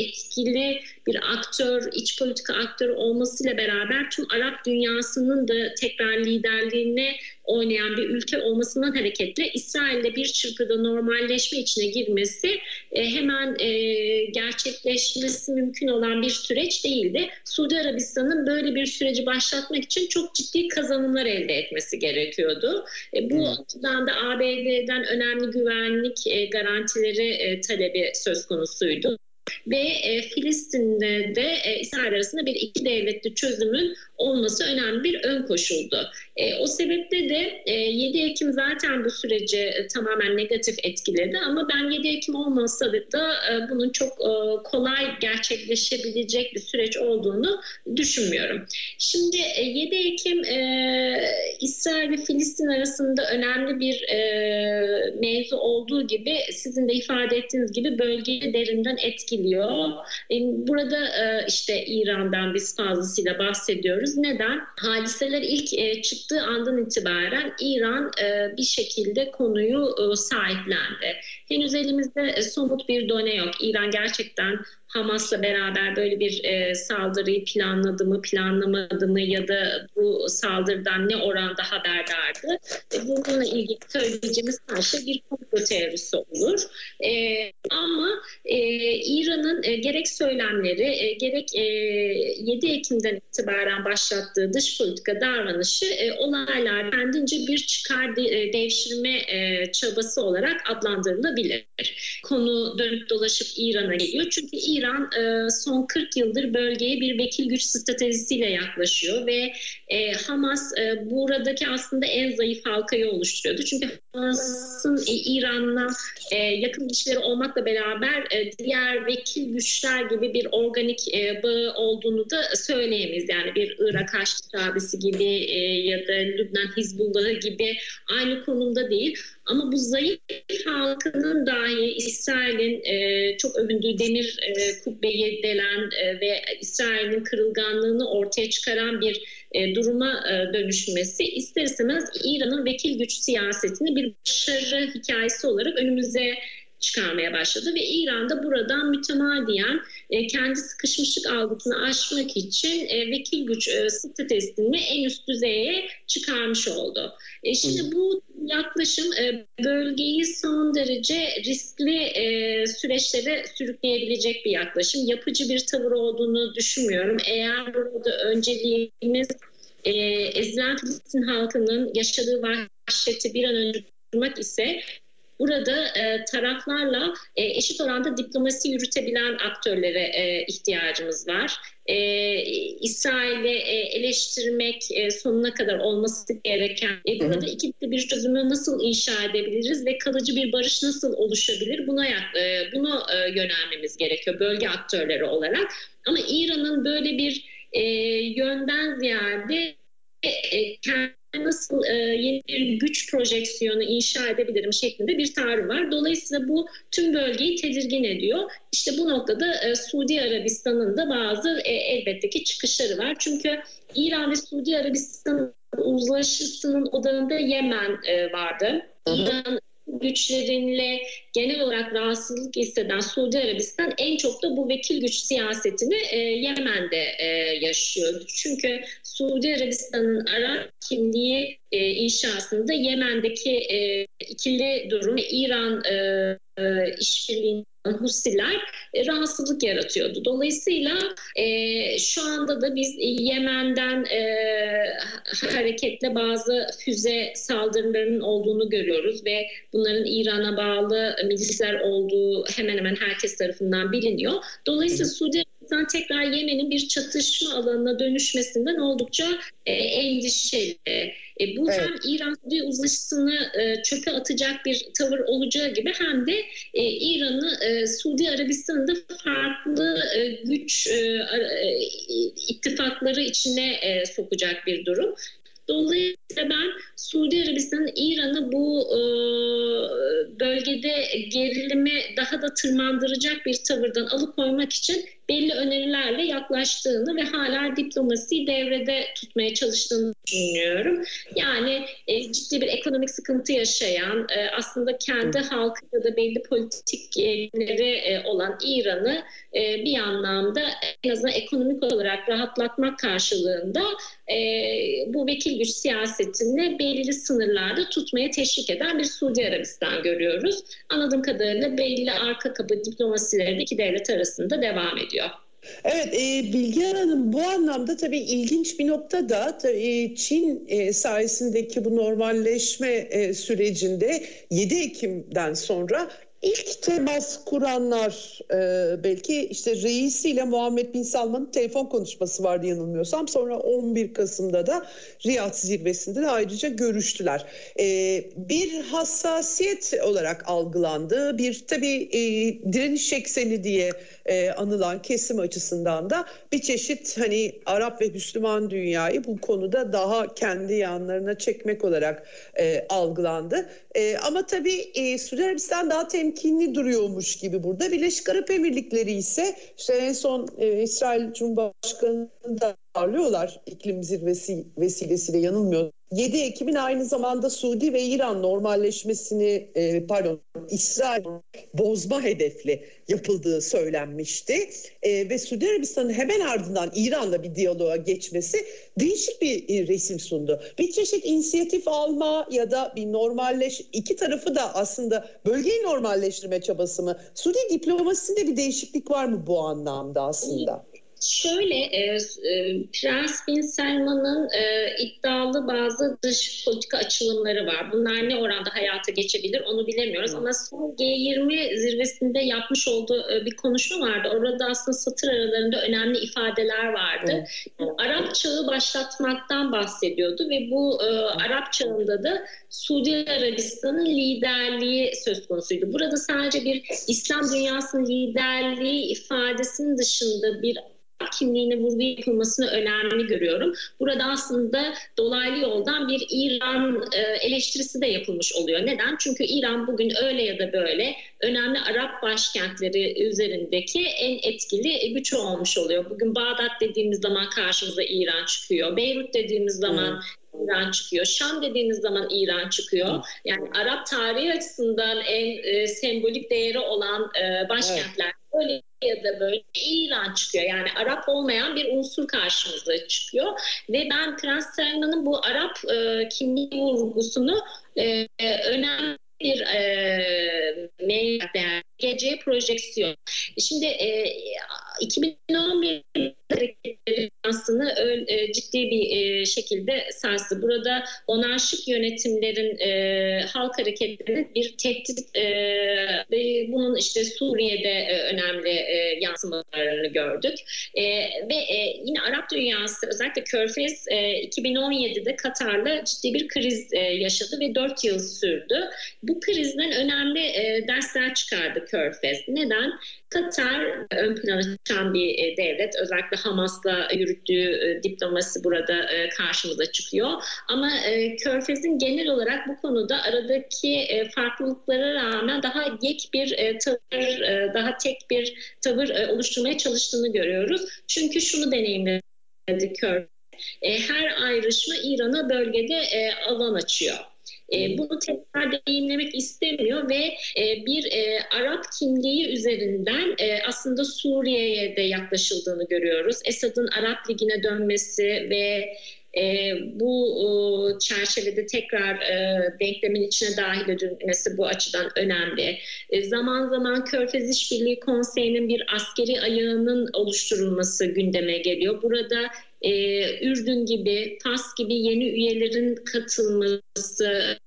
etkili bir aktör, iç politika aktörü olmasıyla beraber tüm Arap dünyasının da tekrar liderliğine oynayan bir ülke olmasından hareketle İsrail'de bir çırpıda normalleşme içine girmesi e, hemen e, gerçekleşmesi mümkün olan bir süreç değildi. Suudi Arabistan'ın böyle bir süreci başlatmak için çok ciddi kazanımlar elde etmesi gerekiyordu. E, bu açıdan da ABD'den önemli güvenlik e, garantileri e, talebi söz konusuydu ve e, Filistin'de de e, İsrail arasında bir iki devletli çözümün olması önemli bir ön koşuldu. E, o sebeple de e, 7 Ekim zaten bu süreci e, tamamen negatif etkiledi ama ben 7 Ekim olmasa da e, bunun çok e, kolay gerçekleşebilecek bir süreç olduğunu düşünmüyorum. Şimdi e, 7 Ekim e, İsrail ve Filistin arasında önemli bir e, mevzu olduğu gibi sizin de ifade ettiğiniz gibi bölgeyi derinden etkiliyor. E, burada e, işte İran'dan biz fazlasıyla bahsediyoruz. Neden? Hadiseler ilk e, çıktığı andan itibaren İran bir şekilde konuyu sahiplendi. Henüz elimizde somut bir done yok. İran gerçekten Hamas'la beraber böyle bir e, saldırıyı planladı mı, planlamadı mı ya da bu saldırıdan ne oranda haberdardı? E, bununla ilgili söyleyeceğimiz her şey bir komplo teorisi olur. E, ama e, İran'ın e, gerek söylemleri, e, gerek e, 7 Ekim'den itibaren başlattığı dış politika davranışı e, olaylar kendince bir çıkar de, e, devşirme e, çabası olarak adlandırılabilir. Konu dönüp dolaşıp İran'a geliyor. Çünkü İran e, son 40 yıldır bölgeye bir vekil güç stratejisiyle yaklaşıyor ve e, Hamas e, buradaki aslında en zayıf halkayı oluşturuyordu. Çünkü Hamas'ın İran'la yakın ilişkileri olmakla beraber diğer vekil güçler gibi bir organik bağı olduğunu da söyleyemeyiz. Yani bir Irak Haçlı Şabesi gibi ya da Lübnan Hizbullah'ı gibi aynı konumda değil. Ama bu zayıf halkının dahi İsrail'in e, çok övündüğü demir e, kubbeyi delen e, ve İsrail'in kırılganlığını ortaya çıkaran bir e, duruma e, dönüşmesi ister istemez İran'ın vekil güç siyasetini bir başarı hikayesi olarak önümüze çıkarmaya başladı. Ve İran'da buradan mütemadiyen e, kendi sıkışmışlık algısını aşmak için e, vekil güç e, stratejisini en üst düzeye çıkarmış oldu. E, şimdi bu yaklaşım e, bölgeyi son derece riskli e, süreçlere sürükleyebilecek bir yaklaşım. Yapıcı bir tavır olduğunu düşünmüyorum. Eğer burada önceliğimiz e, ezilen Filistin halkının yaşadığı vahşeti bir an önce durmak ise Burada e, taraflarla e, eşit oranda diplomasi yürütebilen aktörlere e, ihtiyacımız var. E, İsrail'i e, eleştirmek e, sonuna kadar olması gereken e, burada ikili bir çözümü nasıl inşa edebiliriz ve kalıcı bir barış nasıl oluşabilir buna e, bunu e, yönelmemiz gerekiyor bölge aktörleri olarak. Ama İran'ın böyle bir e, yönden ziyade kendi nasıl e, yeni bir güç projeksiyonu inşa edebilirim şeklinde bir tavrı var. Dolayısıyla bu tüm bölgeyi tedirgin ediyor. İşte bu noktada e, Suudi Arabistan'ın da bazı e, elbette ki çıkışları var. Çünkü İran ve Suudi Arabistan uzlaşısının odağında Yemen e, vardı. İran güçlerinle genel olarak rahatsızlık hisseden Suudi Arabistan en çok da bu vekil güç siyasetini e, Yemen'de e, yaşıyor. Çünkü Suudi Arabistan'ın Arap kimliği e, inşasında Yemen'deki e, ikili durum ve İran e, e, işbirliğinden Husiler e, rahatsızlık yaratıyordu. Dolayısıyla e, şu anda da biz Yemen'den e, hareketle bazı füze saldırılarının olduğunu görüyoruz ve bunların İran'a bağlı milisler olduğu hemen hemen herkes tarafından biliniyor. Dolayısıyla Suudi Arabistan tekrar Yemen'in bir çatışma alanına dönüşmesinden oldukça e, endişeli. E, bu evet. hem İran uzlaşısını e, çöpe atacak bir tavır olacağı gibi hem de e, İran'ı e, Suudi Arabistan'ın da farklı e, güç e, e, ittifakları içine e, sokacak bir durum. Dolayısıyla ben Suudi Arabistan'ın İran'ı bu e, bölgede gerilimi daha da tırmandıracak bir tavırdan alıkoymak için belli önerilerle yaklaştığını ve hala diplomasiyi devrede tutmaya çalıştığını düşünüyorum. Yani e, ciddi bir ekonomik sıkıntı yaşayan, e, aslında kendi halkı da belli politikleri e, olan İran'ı e, bir anlamda en azından ekonomik olarak rahatlatmak karşılığında e, bu vekil güç siyasetini belli sınırlarda tutmaya teşvik eden bir Suudi Arabistan görüyoruz. Anladığım kadarıyla belli arka kapı diplomasileri de iki devlet arasında devam ediyor. Evet e, Bilgehan Hanım bu anlamda tabii ilginç bir nokta da tabii Çin e, sayesindeki bu normalleşme e, sürecinde 7 Ekim'den sonra İlk temas kuranlar e, belki işte reisiyle Muhammed Bin Salman'ın telefon konuşması vardı yanılmıyorsam. Sonra 11 Kasım'da da Riyad zirvesinde de ayrıca görüştüler. E, bir hassasiyet olarak algılandı. Bir tabii e, direniş ekseni diye e, anılan kesim açısından da bir çeşit hani Arap ve Müslüman dünyayı bu konuda daha kendi yanlarına çekmek olarak e, algılandı. E, ama tabii e, Suudi Arabistan daha temkinli duruyormuş gibi burada. Birleşik Arap Emirlikleri ise işte en son e, İsrail Cumhurbaşkanı'nı da ağırlıyorlar iklim zirvesi vesilesiyle yanılmıyor. 7 Ekim'in aynı zamanda Suudi ve İran normalleşmesini e, pardon İsrail bozma hedefli yapıldığı söylenmişti. E, ve Suudi Arabistan'ın hemen ardından İran'la bir diyaloğa geçmesi değişik bir e, resim sundu. Bir çeşit inisiyatif alma ya da bir normalleş iki tarafı da aslında bölgeyi normalleştirme çabası mı? Suudi diplomasisinde bir değişiklik var mı bu anlamda aslında? Şöyle e, e, Prens Bin Selman'ın e, iddialı bazı dış politika açılımları var. Bunlar ne oranda hayata geçebilir onu bilemiyoruz. Ama son G20 zirvesinde yapmış olduğu e, bir konuşma vardı. Orada aslında satır aralarında önemli ifadeler vardı. Yani Arap çağı başlatmaktan bahsediyordu ve bu e, Arap çağında da Suudi Arabistan'ın liderliği söz konusuydu. Burada sadece bir İslam dünyasının liderliği ifadesinin dışında bir kimliğine vurgu yapılmasını önemli görüyorum. Burada aslında dolaylı yoldan bir İran e, eleştirisi de yapılmış oluyor. Neden? Çünkü İran bugün öyle ya da böyle önemli Arap başkentleri üzerindeki en etkili güç olmuş oluyor. Bugün Bağdat dediğimiz zaman karşımıza İran çıkıyor. Beyrut dediğimiz zaman İran çıkıyor. Şam dediğiniz zaman İran çıkıyor. Yani Arap tarihi açısından en e, sembolik değeri olan e, başkentler evet. öyle da böyle İran çıkıyor. Yani Arap olmayan bir unsur karşımıza çıkıyor. Ve ben Prens bu Arap e, kimliği vurgusunu e, önemli bir e, değer, gece projeksiyon. Şimdi e, 2011 hareketleri aslında e, ciddi bir e, şekilde sarstı. Burada monarşik yönetimlerin e, halk hareketlerinin bir tehdit ve bunun işte Suriye'de önemli yansımalarını gördük. Ve yine Arap dünyası özellikle Körfez e, 2017'de Katar'la ciddi bir kriz yaşadı ve 4 yıl sürdü. Bu krizden önemli dersler çıkardı Körfez. Neden? Katar ön plana çıkan bir e, devlet. Özellikle Hamas'la yürüttüğü e, diplomasi burada e, karşımıza çıkıyor. Ama Körfez'in genel olarak bu konuda aradaki farklılıklara rağmen daha yek bir tavır, daha tek bir tavır oluşturmaya çalıştığını görüyoruz. Çünkü şunu deneyimledi Körfez. Her ayrışma İran'a bölgede alan açıyor. E, bunu tekrar deneyimlemek istemiyor ve e, bir e, Arap kimliği üzerinden e, aslında Suriye'ye de yaklaşıldığını görüyoruz. Esad'ın Arap Ligi'ne dönmesi ve e, bu e, çerçevede tekrar e, denklemin içine dahil edilmesi bu açıdan önemli. E, zaman zaman Körfez İşbirliği Konseyi'nin bir askeri ayağının oluşturulması gündeme geliyor. Burada e, Ürdün gibi, Fas gibi yeni üyelerin katılması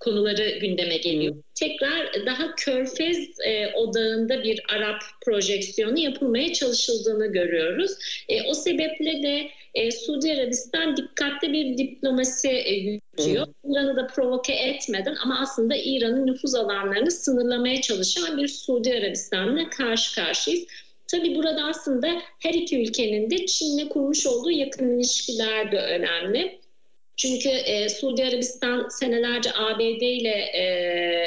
konuları gündeme geliyor. Tekrar daha körfez e, odağında bir Arap projeksiyonu yapılmaya çalışıldığını görüyoruz. E, o sebeple de e, Suudi Arabistan dikkatli bir diplomasi e, yürütüyor. İran'ı da provoke etmeden ama aslında İran'ın nüfuz alanlarını sınırlamaya çalışan bir Suudi Arabistan'la karşı karşıyayız. Tabii burada aslında her iki ülkenin de Çin'le kurmuş olduğu yakın ilişkiler de önemli. Çünkü e, Suudi Arabistan senelerce ABD ile e,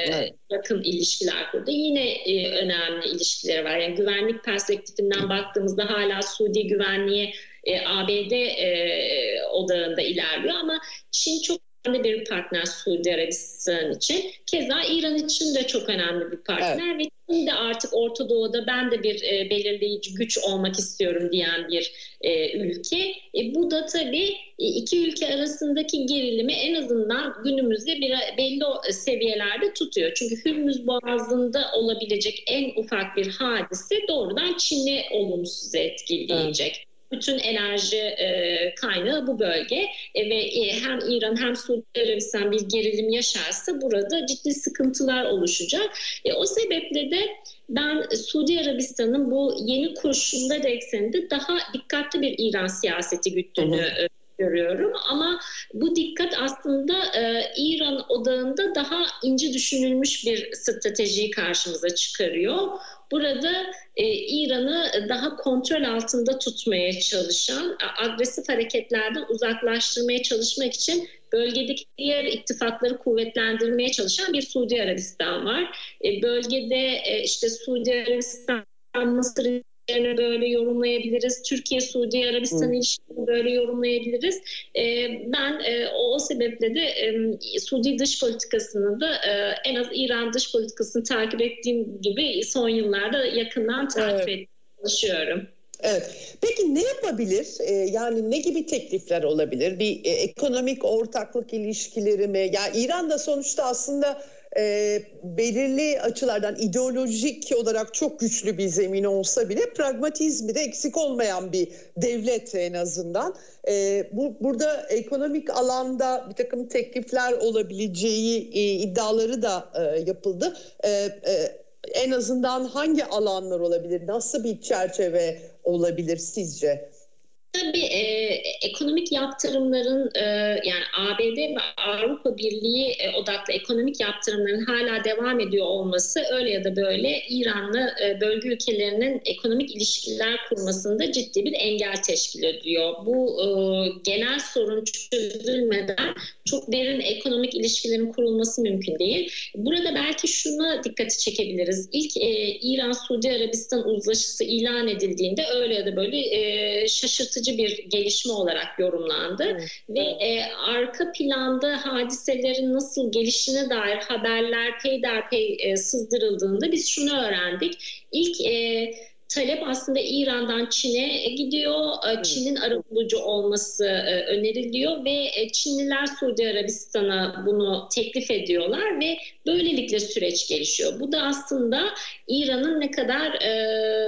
evet. yakın ilişkiler kurdu. Yine e, önemli ilişkileri var. Yani güvenlik perspektifinden baktığımızda hala Suudi güvenliği e, ABD e, odağında ilerliyor ama Çin çok önemli bir partner Suudi Arabistan için. Keza İran için de çok önemli bir partner evet. ve Çin de artık Orta Doğu'da ben de bir e, belirleyici güç olmak istiyorum diyen bir e, ülke. E, bu da tabii e, iki ülke arasındaki gerilimi en azından günümüzde bir belli seviyelerde tutuyor. Çünkü Hürmüz Boğazı'nda olabilecek en ufak bir hadise doğrudan Çin'i olumsuz etkileyecek. Evet bütün enerji e, kaynağı bu bölge e, ve e, hem İran hem Suudi Arabistan bir gerilim yaşarsa burada ciddi sıkıntılar oluşacak. E, o sebeple de ben Suudi Arabistan'ın bu yeni kurşunlar ekseninde daha dikkatli bir İran siyaseti güttüğünü e, görüyorum ama bu dikkat aslında e, İran odağında daha ince düşünülmüş bir stratejiyi karşımıza çıkarıyor. Burada e, İran'ı daha kontrol altında tutmaya çalışan, agresif hareketlerden uzaklaştırmaya çalışmak için bölgedeki diğer ittifakları kuvvetlendirmeye çalışan bir Suudi Arabistan var. E, bölgede e, işte Suudi Arabistan, Mısır ilişkilerini böyle yorumlayabiliriz. Türkiye-Suudi Arabistan ilişkilerini böyle yorumlayabiliriz. E, ben e, o, o sebeple de e, Suudi dış politikasını da e, en az İran dış politikasını takip ettiğim gibi son yıllarda yakından takip evet. çalışıyorum. Evet. Peki ne yapabilir? Ee, yani ne gibi teklifler olabilir? Bir e, ekonomik ortaklık ilişkileri mi? Ya yani İran da sonuçta aslında e, belirli açılardan ideolojik olarak çok güçlü bir zemin olsa bile pragmatizmi de eksik olmayan bir devlet en azından. E, bu Burada ekonomik alanda bir takım teklifler olabileceği e, iddiaları da e, yapıldı. E, e, en azından hangi alanlar olabilir? Nasıl bir çerçeve olabilir sizce? Tabii e, ekonomik yaptırımların e, yani ABD ve Avrupa Birliği e, odaklı ekonomik yaptırımların hala devam ediyor olması öyle ya da böyle İran'la e, bölge ülkelerinin ekonomik ilişkiler kurmasında ciddi bir engel teşkil ediyor. Bu e, genel sorun çözülmeden çok derin ekonomik ilişkilerin kurulması mümkün değil. Burada belki şuna dikkati çekebiliriz. İlk e, İran-Suudi Arabistan uzlaşısı ilan edildiğinde öyle ya da böyle e, şaşırtıcı şaşırtıcı bir gelişme olarak yorumlandı. Evet. Ve e, arka planda hadiselerin nasıl gelişine dair haberler peyderpey e, sızdırıldığında biz şunu öğrendik. İlk e, talep aslında İran'dan Çin'e gidiyor. E, Çin'in arabulucu olması e, öneriliyor ve e, Çinliler Suudi Arabistan'a bunu teklif ediyorlar ve böylelikle süreç gelişiyor. Bu da aslında İran'ın ne kadar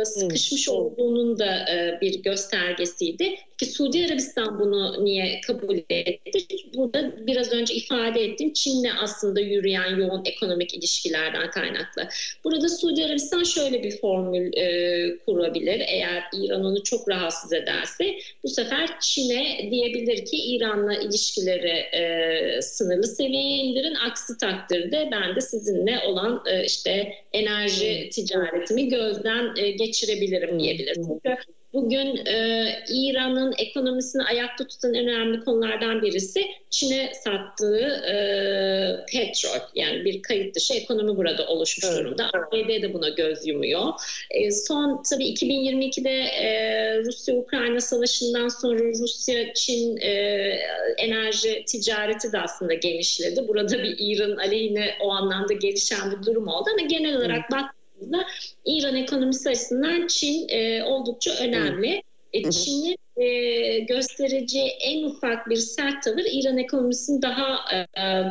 sıkışmış olduğunun da bir göstergesiydi. Ki Suudi Arabistan bunu niye kabul etti? Burada biraz önce ifade ettim. Çin'le aslında yürüyen yoğun ekonomik ilişkilerden kaynaklı. Burada Suudi Arabistan şöyle bir formül e, kurabilir. Eğer İran onu çok rahatsız ederse bu sefer Çin'e diyebilir ki İran'la ilişkileri e, sınırlı seviyeye indirin. Aksi takdirde ben de sizinle olan e, işte enerji ticaretimi gözden e, geçirebilirim diyebilir. Çünkü Bugün e, İran'ın ekonomisini ayakta tutan en önemli konulardan birisi Çin'e sattığı e, petrol. Yani bir kayıt dışı ekonomi burada oluşmuş evet. durumda. ABD de buna göz yumuyor. E, son tabii 2022'de e, Rusya-Ukrayna savaşından sonra Rusya-Çin e, enerji ticareti de aslında genişledi. Burada bir İran aleyhine o anlamda gelişen bir durum oldu ama genel olarak evet. bak baktığımızda İran ekonomisi açısından Çin e, oldukça önemli. E, Çin'in e, göstereceği en ufak bir sert tavır İran ekonomisini daha e,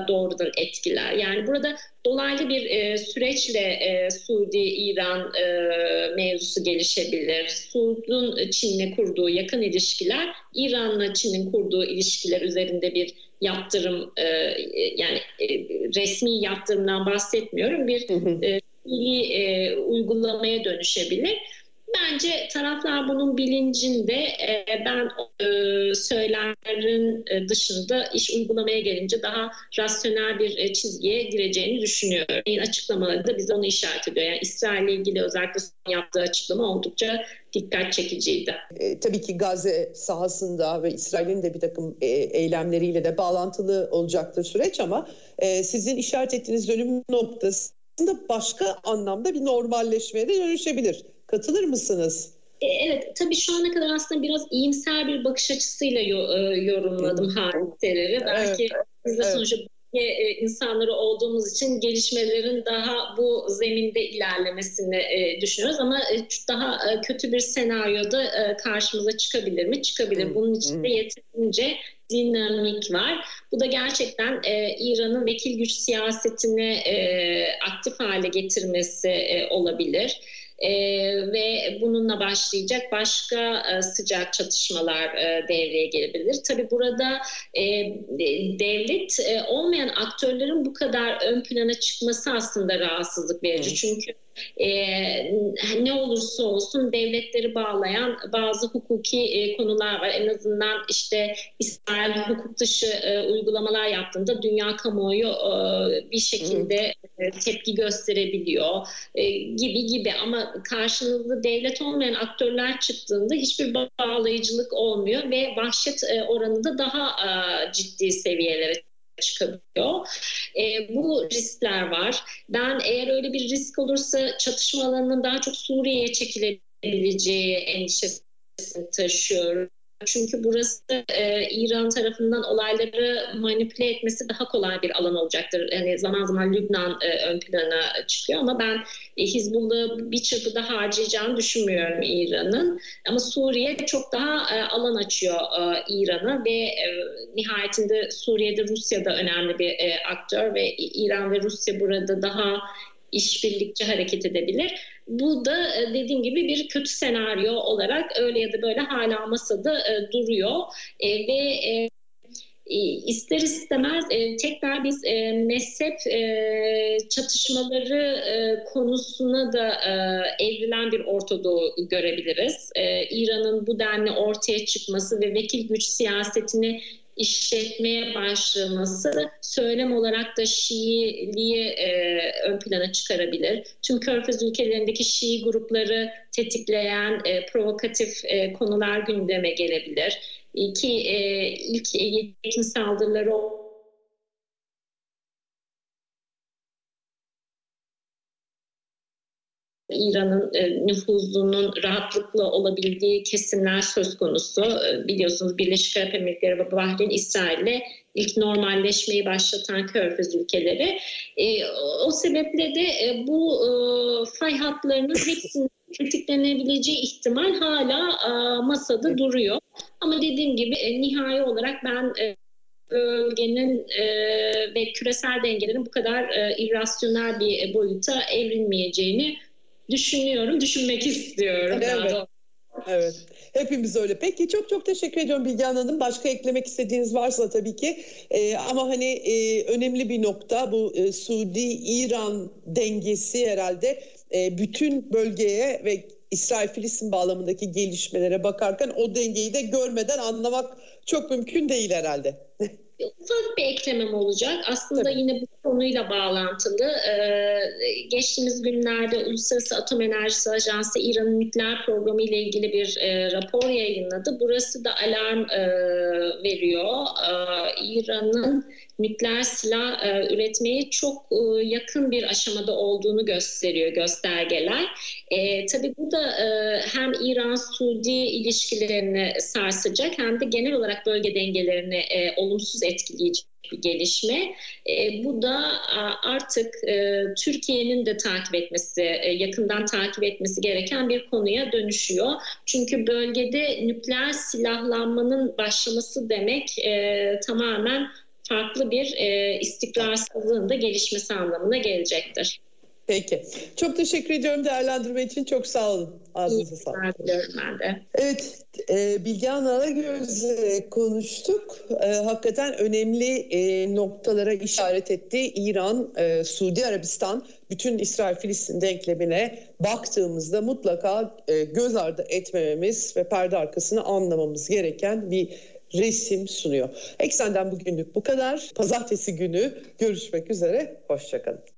doğrudan etkiler. Yani burada dolaylı bir e, süreçle e, Suudi-İran e, mevzusu gelişebilir. Suud'un Çin'le kurduğu yakın ilişkiler, İran'la Çin'in kurduğu ilişkiler üzerinde bir yaptırım e, yani e, resmi yaptırımdan bahsetmiyorum bir e, fiili e, uygulamaya dönüşebilir. Bence taraflar bunun bilincinde. E, ben e, söylemlerin e, dışında iş uygulamaya gelince daha rasyonel bir çizgiye gireceğini düşünüyorum. Açıklamaları da bize onu işaret ediyor. Yani İsrail ile ilgili özellikle yaptığı açıklama oldukça dikkat çekiciydi. E, tabii ki Gazze sahasında ve İsrail'in de bir takım e, eylemleriyle de bağlantılı olacaktır süreç ama e, sizin işaret ettiğiniz dönüm noktasında başka anlamda bir normalleşmeye de dönüşebilir. Katılır mısınız? E, evet, tabii şu ana kadar aslında biraz iyimser bir bakış açısıyla e, yorumladım hadiseleri. Belki evet, biz de evet. sonuçta e, insanları olduğumuz için gelişmelerin daha bu zeminde ilerlemesini düşünüyoruz ama daha kötü bir senaryoda karşımıza çıkabilir mi? Çıkabilir. Bunun için de yeterince dinamik var. Bu da gerçekten İran'ın vekil güç siyasetini aktif hale getirmesi olabilir e, ve bununla başlayacak başka e, sıcak çatışmalar e, devreye gelebilir. Tabi burada e, devlet e, olmayan aktörlerin bu kadar ön plana çıkması aslında rahatsızlık verici. Çünkü e, ne olursa olsun devletleri bağlayan bazı hukuki e, konular var. En azından işte İsrail hukuk dışı e, uygulamalar yaptığında dünya kamuoyu e, bir şekilde e, tepki gösterebiliyor e, gibi gibi ama karşınızda devlet olmayan aktörler çıktığında hiçbir bağlayıcılık olmuyor ve vahşet e, oranı da daha e, ciddi seviyelere çıkabiliyor. E, bu riskler var. Ben eğer öyle bir risk olursa çatışma alanının daha çok Suriye'ye çekilebileceği endişesini taşıyorum. Çünkü burası e, İran tarafından olayları manipüle etmesi daha kolay bir alan olacaktır. Yani zaman zaman Lübnan e, ön plana çıkıyor ama ben e, Hizbullah'ı bir çırpıda harcayacağını düşünmüyorum İran'ın. Ama Suriye çok daha e, alan açıyor e, İran'a ve e, nihayetinde Suriye'de Rusya da önemli bir e, aktör ve İran ve Rusya burada daha işbirlikçi hareket edebilir. Bu da e, dediğim gibi bir kötü senaryo olarak öyle ya da böyle hala masada e, duruyor e, ve ister istemez tekrar biz mezhep çatışmaları konusuna da evrilen bir Ortadoğu görebiliriz. İran'ın bu denli ortaya çıkması ve vekil güç siyasetini işletmeye başlaması söylem olarak da Şiiliği e, ön plana çıkarabilir. Tüm Körfez ülkelerindeki Şii grupları tetikleyen e, provokatif e, konular gündeme gelebilir. Ki e, ilk yetim saldırıları İran'ın e, nüfuzunun rahatlıkla olabildiği kesimler söz konusu. E, biliyorsunuz Birleşik Arap Emirlikleri ve Bahreyn İsrail'le ilk normalleşmeyi başlatan körfez ülkeleri. E, o sebeple de e, bu e, fay hatlarının hepsinin kritiklenebileceği ihtimal hala e, masada duruyor. Ama dediğim gibi e, nihai olarak ben e, bölgenin e, ve küresel dengelerin bu kadar e, irrasyonel bir boyuta evrilmeyeceğini düşünüyorum, düşünmek istiyorum. Evet. Evet. Hepimiz öyle. Peki çok çok teşekkür ediyorum Bilgehan Hanım. Başka eklemek istediğiniz varsa tabii ki. Ee, ama hani e, önemli bir nokta bu e, Suudi-İran dengesi herhalde e, bütün bölgeye ve İsrail-Filistin bağlamındaki gelişmelere bakarken o dengeyi de görmeden anlamak çok mümkün değil herhalde. Ufak bir eklemem olacak. Aslında Tabii. yine bu konuyla bağlantılı. Ee, geçtiğimiz günlerde Uluslararası Atom Enerjisi Ajansı İran'ın nükleer programı ile ilgili bir e, rapor yayınladı. Burası da alarm e, veriyor. E, İran'ın nükleer silah e, üretmeye çok e, yakın bir aşamada olduğunu gösteriyor göstergeler. E, tabii bu da e, hem İran-Suudi ilişkilerini sarsacak hem de genel olarak bölge dengelerini e, olumsuz etkileyecek bir gelişme. E, bu da artık e, Türkiye'nin de takip etmesi, e, yakından takip etmesi gereken bir konuya dönüşüyor. Çünkü bölgede nükleer silahlanmanın başlaması demek e, tamamen farklı bir e, istikrarsızlığın da gelişmesi anlamına gelecektir. Peki. Çok teşekkür ediyorum değerlendirme için. Çok sağ olun. Ağzınıza sağlık. ben de. Evet, e, Bilgehan Alagöz'le konuştuk. E, hakikaten önemli e, noktalara işaret etti. İran, e, Suudi Arabistan, bütün İsrail-Filistin denklemine baktığımızda mutlaka e, göz ardı etmememiz ve perde arkasını anlamamız gereken bir resim sunuyor. Eksenden bugünlük bu kadar. Pazartesi günü görüşmek üzere. Hoşçakalın.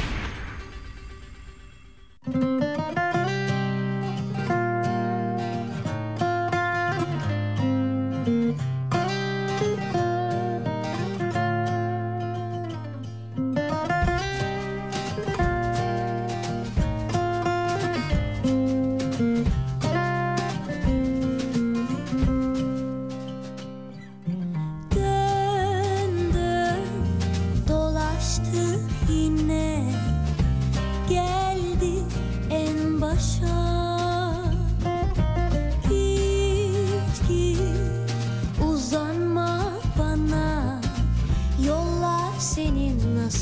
Thank you.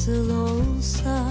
Nasıl olsa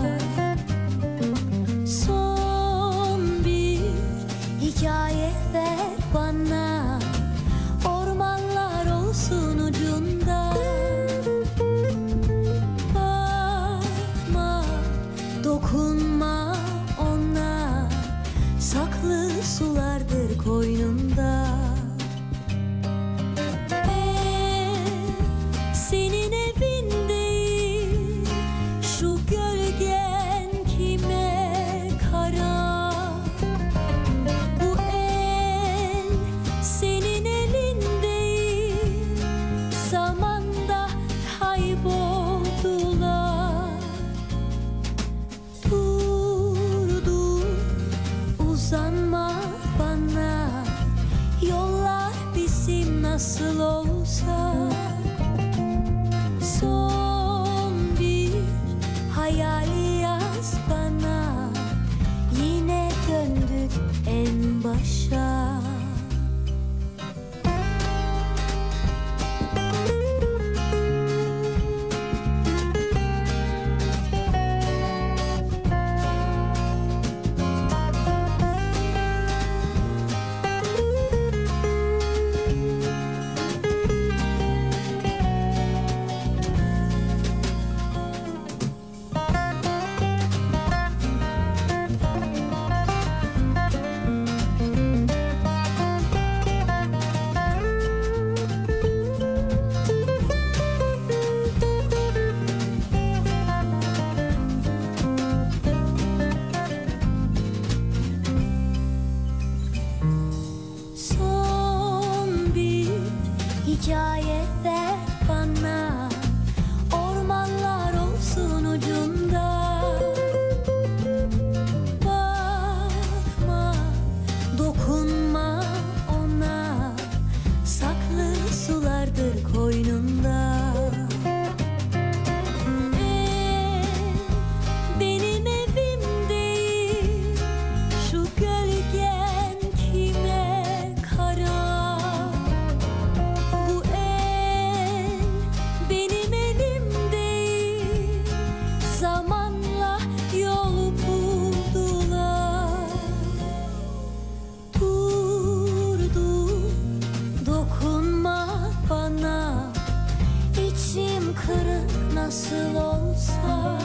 nasıl olsa.